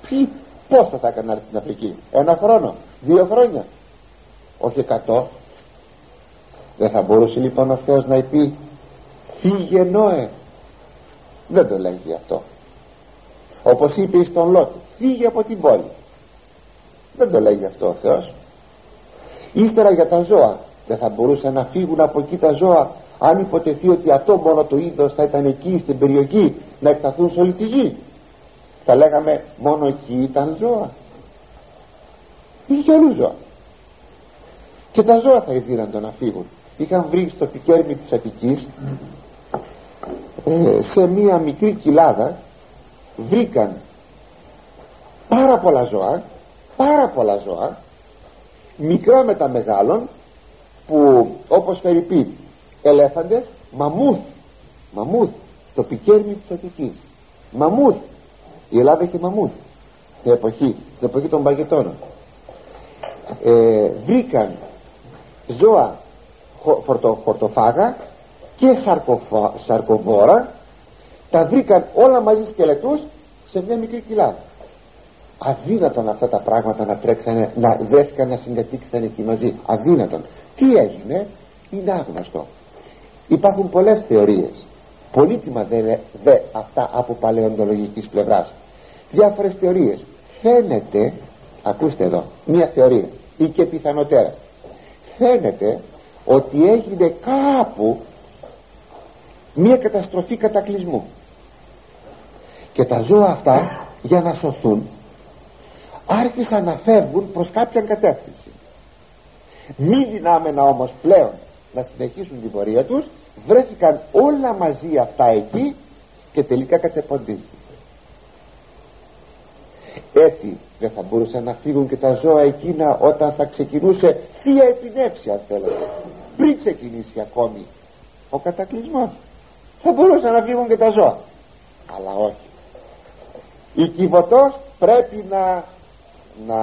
Ποιοι, πόσο θα έκανε να έρθει στην Αφρική; Ένα χρόνο, δύο χρόνια. Όχι εκατό. Δεν θα μπορούσε λοιπόν ο Θεός να πει φύγε Νόε δεν το λέγει αυτό όπως είπε στον Λότ φύγε από την πόλη. Δεν το λέγει αυτό ο Θεός. Ύστερα για τα ζώα δεν θα μπορούσαν να φύγουν από εκεί τα ζώα αν υποτεθεί ότι αυτό μόνο το είδος θα ήταν εκεί στην περιοχή να εκταθούν σε όλη τη γη. Θα λέγαμε μόνο εκεί ήταν ζώα. Είχε αλλού ζώα. Και τα ζώα θα ειδήραν να φύγουν. Είχαν βρει στο πικέρμι της Αττικής ε, σε μία μικρή κοιλάδα βρήκαν πάρα πολλά ζώα πάρα πολλά ζώα μικρά με τα μεγάλων που όπως πει ελέφαντες μαμούθ μαμούθ στο πικέρμι της Αττικής. Μαμούθ. Η Ελλάδα είχε μαμούθ στην εποχή, στην εποχή των παγετώνων ε, βρήκαν ζώα χορτο, χορτοφάγα και σαρκοφα, σαρκοβόρα τα βρήκαν όλα μαζί σκελετούς σε μια μικρή κοιλάδα. Αδύνατον αυτά τα πράγματα να τρέξανε να δέθηκαν να συγκατοίξαν εκεί μαζί. Αδύνατον. Τι έγινε; Είναι άγνωστο. Υπάρχουν πολλές θεωρίες. Πολύτιμα δε, δε αυτά από παλαιοντολογικής πλευράς. Διάφορες θεωρίες. Φαίνεται ακούστε εδώ μια θεωρία ή και πιθανότερα φαίνεται ότι έγινε κάπου μια καταστροφή κατακλυσμού και τα ζώα αυτά για να σωθούν άρχισαν να φεύγουν προς κάποια κατεύθυνση μη δυνάμενα όμως πλέον να συνεχίσουν την πορεία τους βρέθηκαν όλα μαζί αυτά εκεί και τελικά κατεποντίστηκαν έτσι δεν θα μπορούσαν να φύγουν και τα ζώα εκείνα όταν θα ξεκινούσε θεία επινέψη αν θέλετε. Πριν ξεκινήσει ακόμη ο κατακλυσμός θα μπορούσαν να φύγουν και τα ζώα. Αλλά όχι η κυβωτός πρέπει να να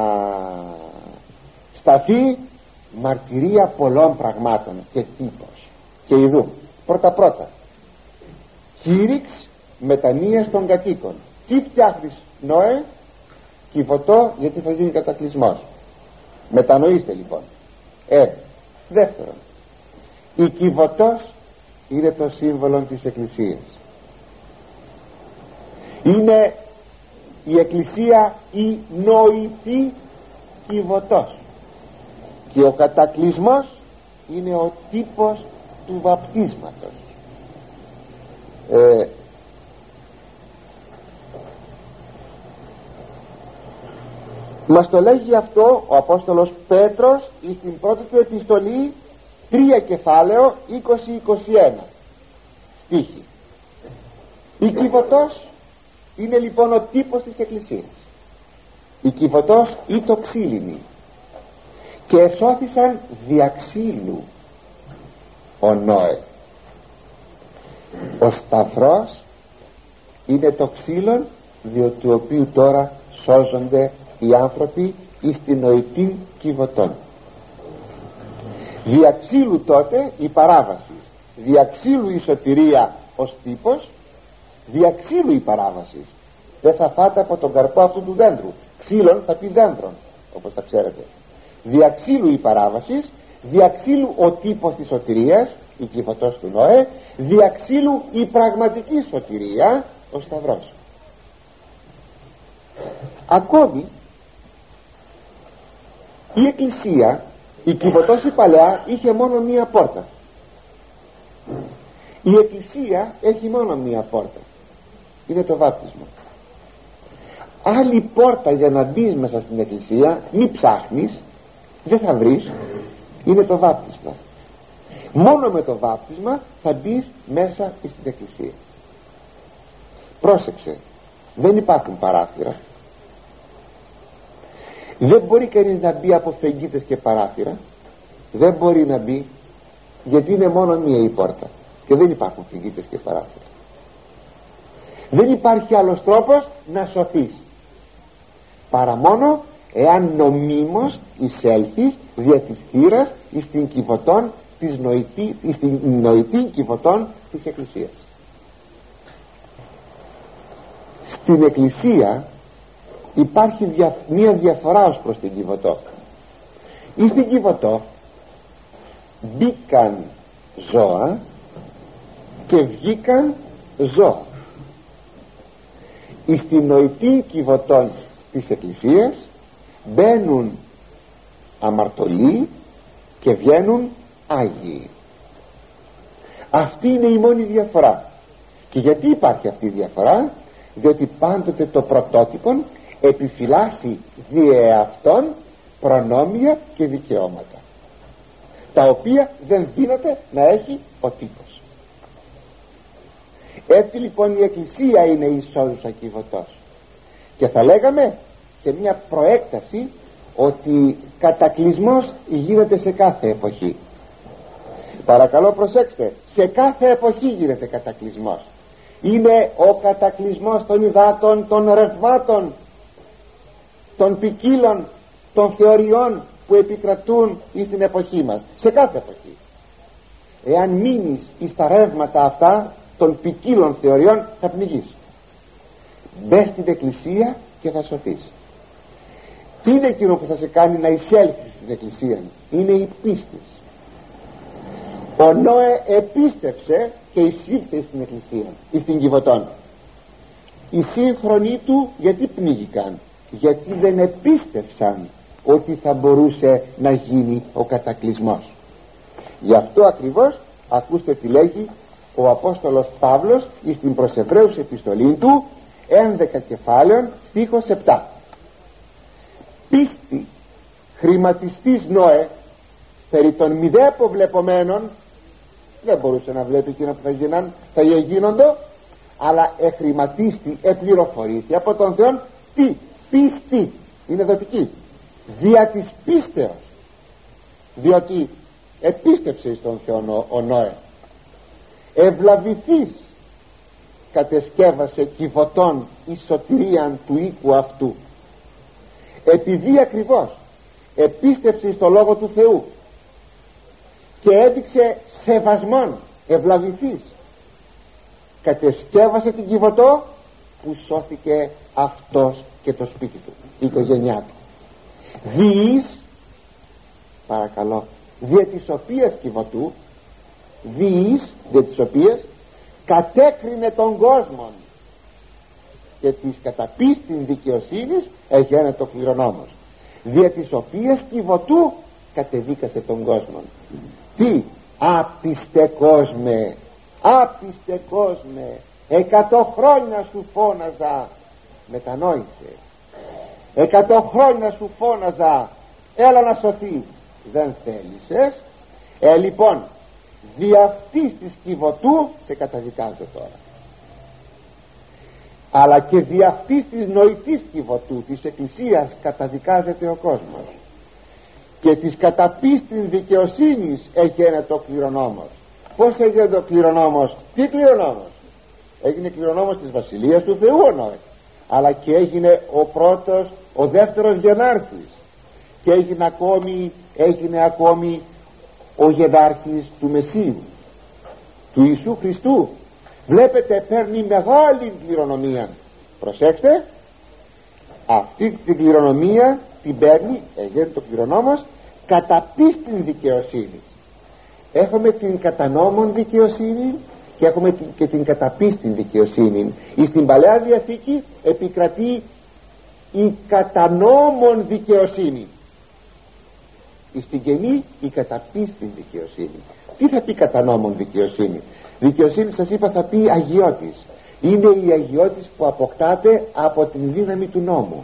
σταθεί μαρτυρία πολλών πραγμάτων και τύπος. Και ειδού πρώτα πρώτα κήρυξ μετανοίας των κατοίκων. Τι φτιάχνεις Νόε; Κυβωτό γιατί θα γίνει κατακλυσμός. Μετανοήστε λοιπόν. Ε, δεύτερον η κυβωτός είναι το σύμβολο της Εκκλησίας. Είναι η Εκκλησία η νοητή κυβωτός και ο κατακλυσμός είναι ο τύπος του βαπτίσματος. Ε, μας το λέγει αυτό ο Απόστολος Πέτρος στην πρώτη του επιστολή 3 κεφάλαιο 20-21 στίχη. Η κυβωτός είναι λοιπόν ο τύπος της Εκκλησίας. Η κυβωτός ή το ξύλινη. Και εσώθησαν διαξύλου ο Νόε. Ο σταυρός είναι το ξύλο διότι του οποίου τώρα σώζονται οι άνθρωποι εις την νοητή κυβωτών. Διαξύλου τότε η παράβαση. Διαξύλου η σωτηρία ως τύπος διαξύλου η παράβαση. Δεν θα φάτε από τον καρπό αυτού του δέντρου. Ξύλων θα πει δέντρων όπως τα ξέρετε. Διαξύλου η παράβαση διαξύλου ο τύπος της σωτηρίας η κυβωτός του Νόε διαξύλου η πραγματική σωτηρία ο Σταυρός. Ακόμη η εκκλησία η κυβωτός η παλαιά είχε μόνο μία πόρτα. Η εκκλησία έχει μόνο μία πόρτα είναι το βάπτισμα. Άλλη πόρτα για να μπεις μέσα στην εκκλησία μη ψάχνεις δεν θα βρεις είναι το βάπτισμα. Μόνο με το βάπτισμα θα μπεις μέσα στην εκκλησία. Πρόσεξε δεν υπάρχουν παράθυρα. Δεν μπορεί κανείς να μπει από φεγγίτες και παράθυρα. Δεν μπορεί να μπει γιατί είναι μόνο μία η πόρτα και δεν υπάρχουν φεγγίτες και παράθυρα δεν υπάρχει άλλος τρόπος να σωθείς. Παρά μόνο εάν νομίμως εισέλθεις δια της θύρας εις την κυβωτών της νοητή, εις την νοητή κυβωτών της Εκκλησίας. Στην Εκκλησία υπάρχει δια, μια διαφορά ως προς την Κιβωτό ή στην Κιβωτό μπήκαν ζώα και βγήκαν ζώα εις την νοητή Κιβωτών της Εκκλησίας μπαίνουν αμαρτωλοί και βγαίνουν Άγιοι. Αυτή είναι η μόνη διαφορά. Και γιατί υπάρχει αυτή η διαφορά; Διότι πάντοτε το πρωτότυπο επιφυλάσσει δι' αυτών προνόμια και δικαιώματα τα οποία δεν δίνεται να έχει ο τύπος έτσι λοιπόν η εκκλησία είναι η εισόδουσα κυβωτός και θα λέγαμε σε μια προέκταση ότι κατακλυσμός γίνεται σε κάθε εποχή. Παρακαλώ προσέξτε σε κάθε εποχή γίνεται κατακλυσμός. Είναι ο κατακλυσμός των υδάτων των ρευμάτων των ποικίλων των θεωριών που επικρατούν στην εποχή μας. Σε κάθε εποχή. Εάν μείνεις στα ρεύματα αυτά των ποικίλων θεωριών θα πνιγείς. Μπε στην εκκλησία και θα σωθείς. Τι είναι εκείνο που θα σε κάνει να εισέλθεις στην εκκλησία είναι η πίστη. Ο Νόε επίστεψε και εισήλθε στην εκκλησία ή στην Κιβωτών οι σύγχρονοι του γιατί πνίγηκαν; Γιατί δεν επίστευσαν ότι θα μπορούσε να γίνει ο κατακλυσμός. Γι' αυτό ακριβώς ακούστε τι λέγει ο Απόστολος Παύλος στην προσεβραίους επιστολή του 11 κεφάλαιων στίχος 7 πίστη χρηματιστής Νόε περί των μηδέπο βλεπομένων δεν μπορούσε να βλέπει εκείνα που θα, γίναν, θα γίνονται αλλά εχρηματίστη, επληροφορήθη από τον Θεό τι, πίστη είναι δοτική δια της πίστεως διότι επίστεψε στον Θεό ο, ο Νόε ευλαβηθείς. Κατεσκεύασε κυβωτών η σωτηρίαν του οίκου αυτού. Επειδή ακριβώς επίστεψε στο Λόγο του Θεού και έδειξε σεβασμόν ευλαβηθείς κατεσκεύασε την κυβωτό που σώθηκε αυτός και το σπίτι του η οικογένειά του. Διείς παρακαλώ δια της οποίας κυβωτού διείς δια της οποίας κατέκρινε τον κόσμο και της καταπίστην δικαιοσύνης εγένετο κληρονόμος δια της οποίας κυβωτού κατεδίκασε τον κόσμο τι άπιστε κόσμε άπιστε κόσμε εκατό χρόνια σου φώναζα μετανόησε. Εκατό χρόνια σου φώναζα έλα να σωθείς δεν θέλησες. Ε λοιπόν δι' αυτής της κυβωτού σε καταδικάζω τώρα. Αλλά και δι' αυτής της νοητής κυβωτού της εκκλησίας καταδικάζεται ο κόσμος. Και της καταπίστην δικαιοσύνης έγινε το κληρονόμος. Πως έγινε το κληρονόμος; Τι κληρονόμος; Έγινε κληρονόμος της βασιλείας του Θεού εννοεί αλλά και έγινε ο πρώτος ο δεύτερος γενάρχης. Και έγινε ακόμη έγινε ακόμη ο γενάρχης του Μεσίου του Ιησού Χριστού. Βλέπετε παίρνει μεγάλη κληρονομία. Προσέξτε αυτή την κληρονομία την παίρνει έγινε το κληρονόμος κατά πίστην δικαιοσύνη. Έχουμε την κατανόμων δικαιοσύνη και έχουμε και την καταπίστην δικαιοσύνη. Στην Παλαιά Διαθήκη επικρατεί η κατανόμων δικαιοσύνη στην Καινή η καταπίστην δικαιοσύνη. Τι θα πει κατανόμων δικαιοσύνη; Δικαιοσύνη σας είπα θα πει αγιώτης. Είναι η αγιώτης που αποκτάται από την δύναμη του νόμου.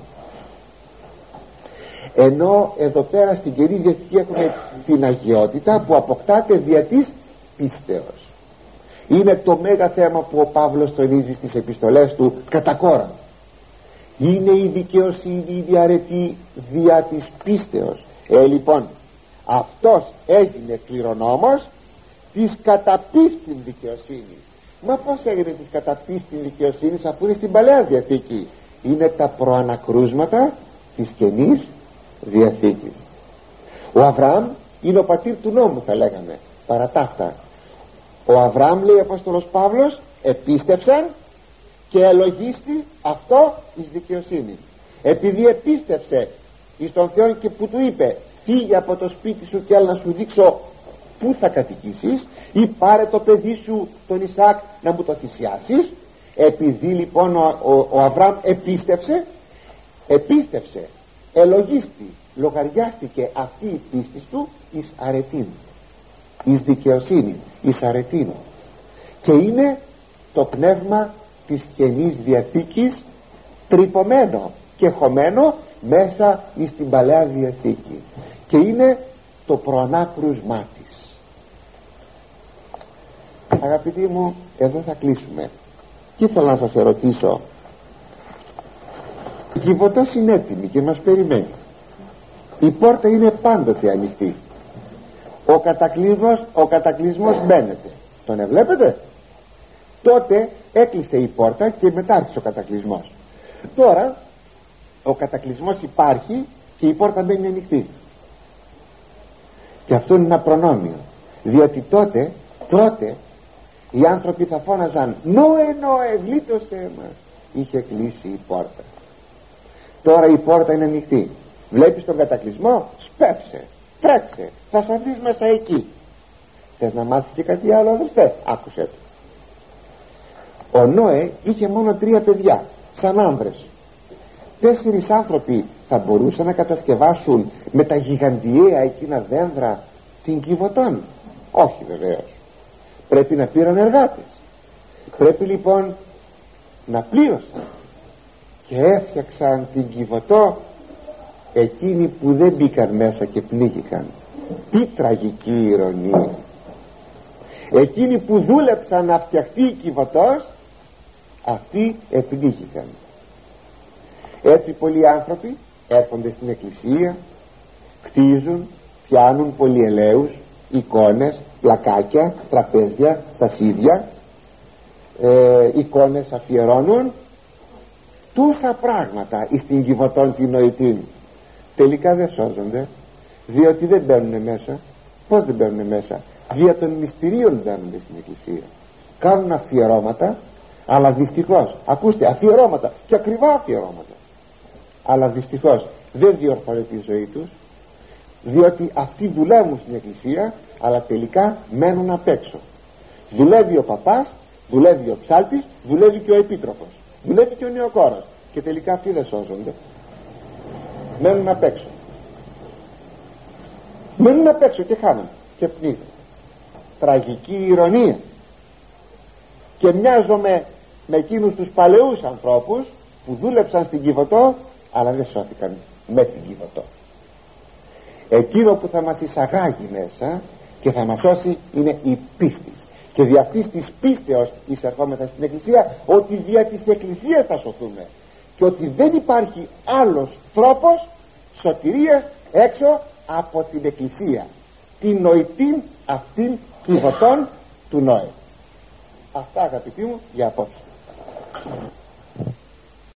Ενώ εδώ πέρα στην Καινή Διαθήκη έχουμε την αγιότητα που αποκτάται δια της πίστεως. Είναι το μέγα θέμα που ο Παύλος τονίζει στις επιστολές του κατά κόρα είναι η δικαιοσύνη η διαρετή δια της πίστεως. Ε λοιπόν αυτός έγινε κληρονόμος της καταπίστην δικαιοσύνης. Μα πως έγινε της καταπίστην δικαιοσύνης αφού είναι στην Παλαιά Διαθήκη. Είναι τα προανακρούσματα της Καινής Διαθήκης. Ο Αβραάμ είναι ο πατήρ του νόμου θα λέγαμε. Παρατάφτα. Ο Αβραάμ λέει ο Απόστολος Παύλος επίστευσαν και ελογίστη αυτό εις δικαιοσύνης. Επειδή επίστευσε εις τον Θεό και που του είπε φύγε από το σπίτι σου και να σου δείξω πού θα κατοικήσεις ή πάρε το παιδί σου τον Ισάκ να μου το θυσιάσεις. Επειδή λοιπόν ο, ο, ο Αβραάμ επίστευσε επίστευσε ελογίστη λογαριάστηκε αυτή η πίστη του εις αρετήν εις δικαιοσύνη εις αρετήν και είναι το πνεύμα της Καινής Διαθήκης τρυπωμένο και χωμένο μέσα εις την Παλαιά Διαθήκη. Και είναι το προανάκρουσμά της. Αγαπητοί μου εδώ θα κλείσουμε. Και ήθελα να σας ερωτήσω η κυβωτός είναι έτοιμη και μας περιμένει. Η πόρτα είναι πάντοτε ανοιχτή. Ο κατακλυσμός, ο κατακλυσμός μπαίνεται. Τον εβλέπετε τότε έκλεισε η πόρτα και μετά άρχισε ο κατακλυσμός τώρα ο κατακλυσμός υπάρχει και η πόρτα μπαίνει ανοιχτή. Και αυτό είναι ένα προνόμιο. Διότι τότε τότε οι άνθρωποι θα φώναζαν Νόε Νόε γλίτωσέ μας είχε κλείσει η πόρτα. Τώρα η πόρτα είναι ανοιχτή. Βλέπεις τον κατακλυσμό; Σπέψε τρέξε θα σωθείς μέσα εκεί. Θες να μάθεις και κάτι άλλο αδερφέ; Άκουσε το. Ο Νόε είχε μόνο τρία παιδιά σαν άνδρες τέσσερις άνθρωποι θα μπορούσαν να κατασκευάσουν με τα γιγαντιαία εκείνα δένδρα την Κιβωτών. Όχι βεβαίως. Πρέπει να πήραν εργάτες. Πρέπει λοιπόν να πλήρωσαν. Και έφτιαξαν την Κιβωτό εκείνοι που δεν μπήκαν μέσα και πνίγηκαν. Τι τραγική ηρωνία. Εκείνοι που δούλεψαν να φτιαχτεί η Κιβωτός αυτοί επνίγηκαν έτσι πολλοί άνθρωποι έρχονται στην εκκλησία κτίζουν, φτιάνουν πολυελαίους εικόνες, πλακάκια, τραπέζια, στασίδια ε, εικόνες αφιερώνουν τόσα πράγματα εις την κυβωτών την νοητή τελικά δεν σώζονται διότι δεν μπαίνουν μέσα. Πως δεν μπαίνουν μέσα; Δια των μυστηρίων μπαίνουν στην εκκλησία. Κάνουν αφιερώματα αλλά δυστυχώς ακούστε αφιερώματα και ακριβά αφιερώματα αλλά δυστυχώς δεν διορθώνει τη ζωή τους διότι αυτοί δουλεύουν στην εκκλησία αλλά τελικά μένουν απ' έξω. Δουλεύει ο παπάς δουλεύει ο ψάλτης δουλεύει και ο επίτροπος. Δουλεύει και ο νεοκόρος. Και τελικά αυτοί δεν σώζονται. Μένουν απ' έξω. Μένουν απ' έξω και χάνουν. Και πνίγουν. Τραγική ηρωνία. Και μοιάζομαι με εκείνους τους παλαιούς ανθρώπους που δούλεψαν στην Κιβωτό αλλά δεν σώθηκαν με την Κιβωτό εκείνο που θα μας εισαγάγει μέσα και θα μας σώσει είναι η πίστη. Και δι' αυτής της πίστεως εισερχόμεθα στην Εκκλησία ότι δια της Εκκλησίας θα σωθούμε. Και ότι δεν υπάρχει άλλος τρόπος σωτηρίας έξω από την Εκκλησία. Την νοητή αυτήν κυβωτών του Νόε. Αυτά αγαπητοί μου για απόψε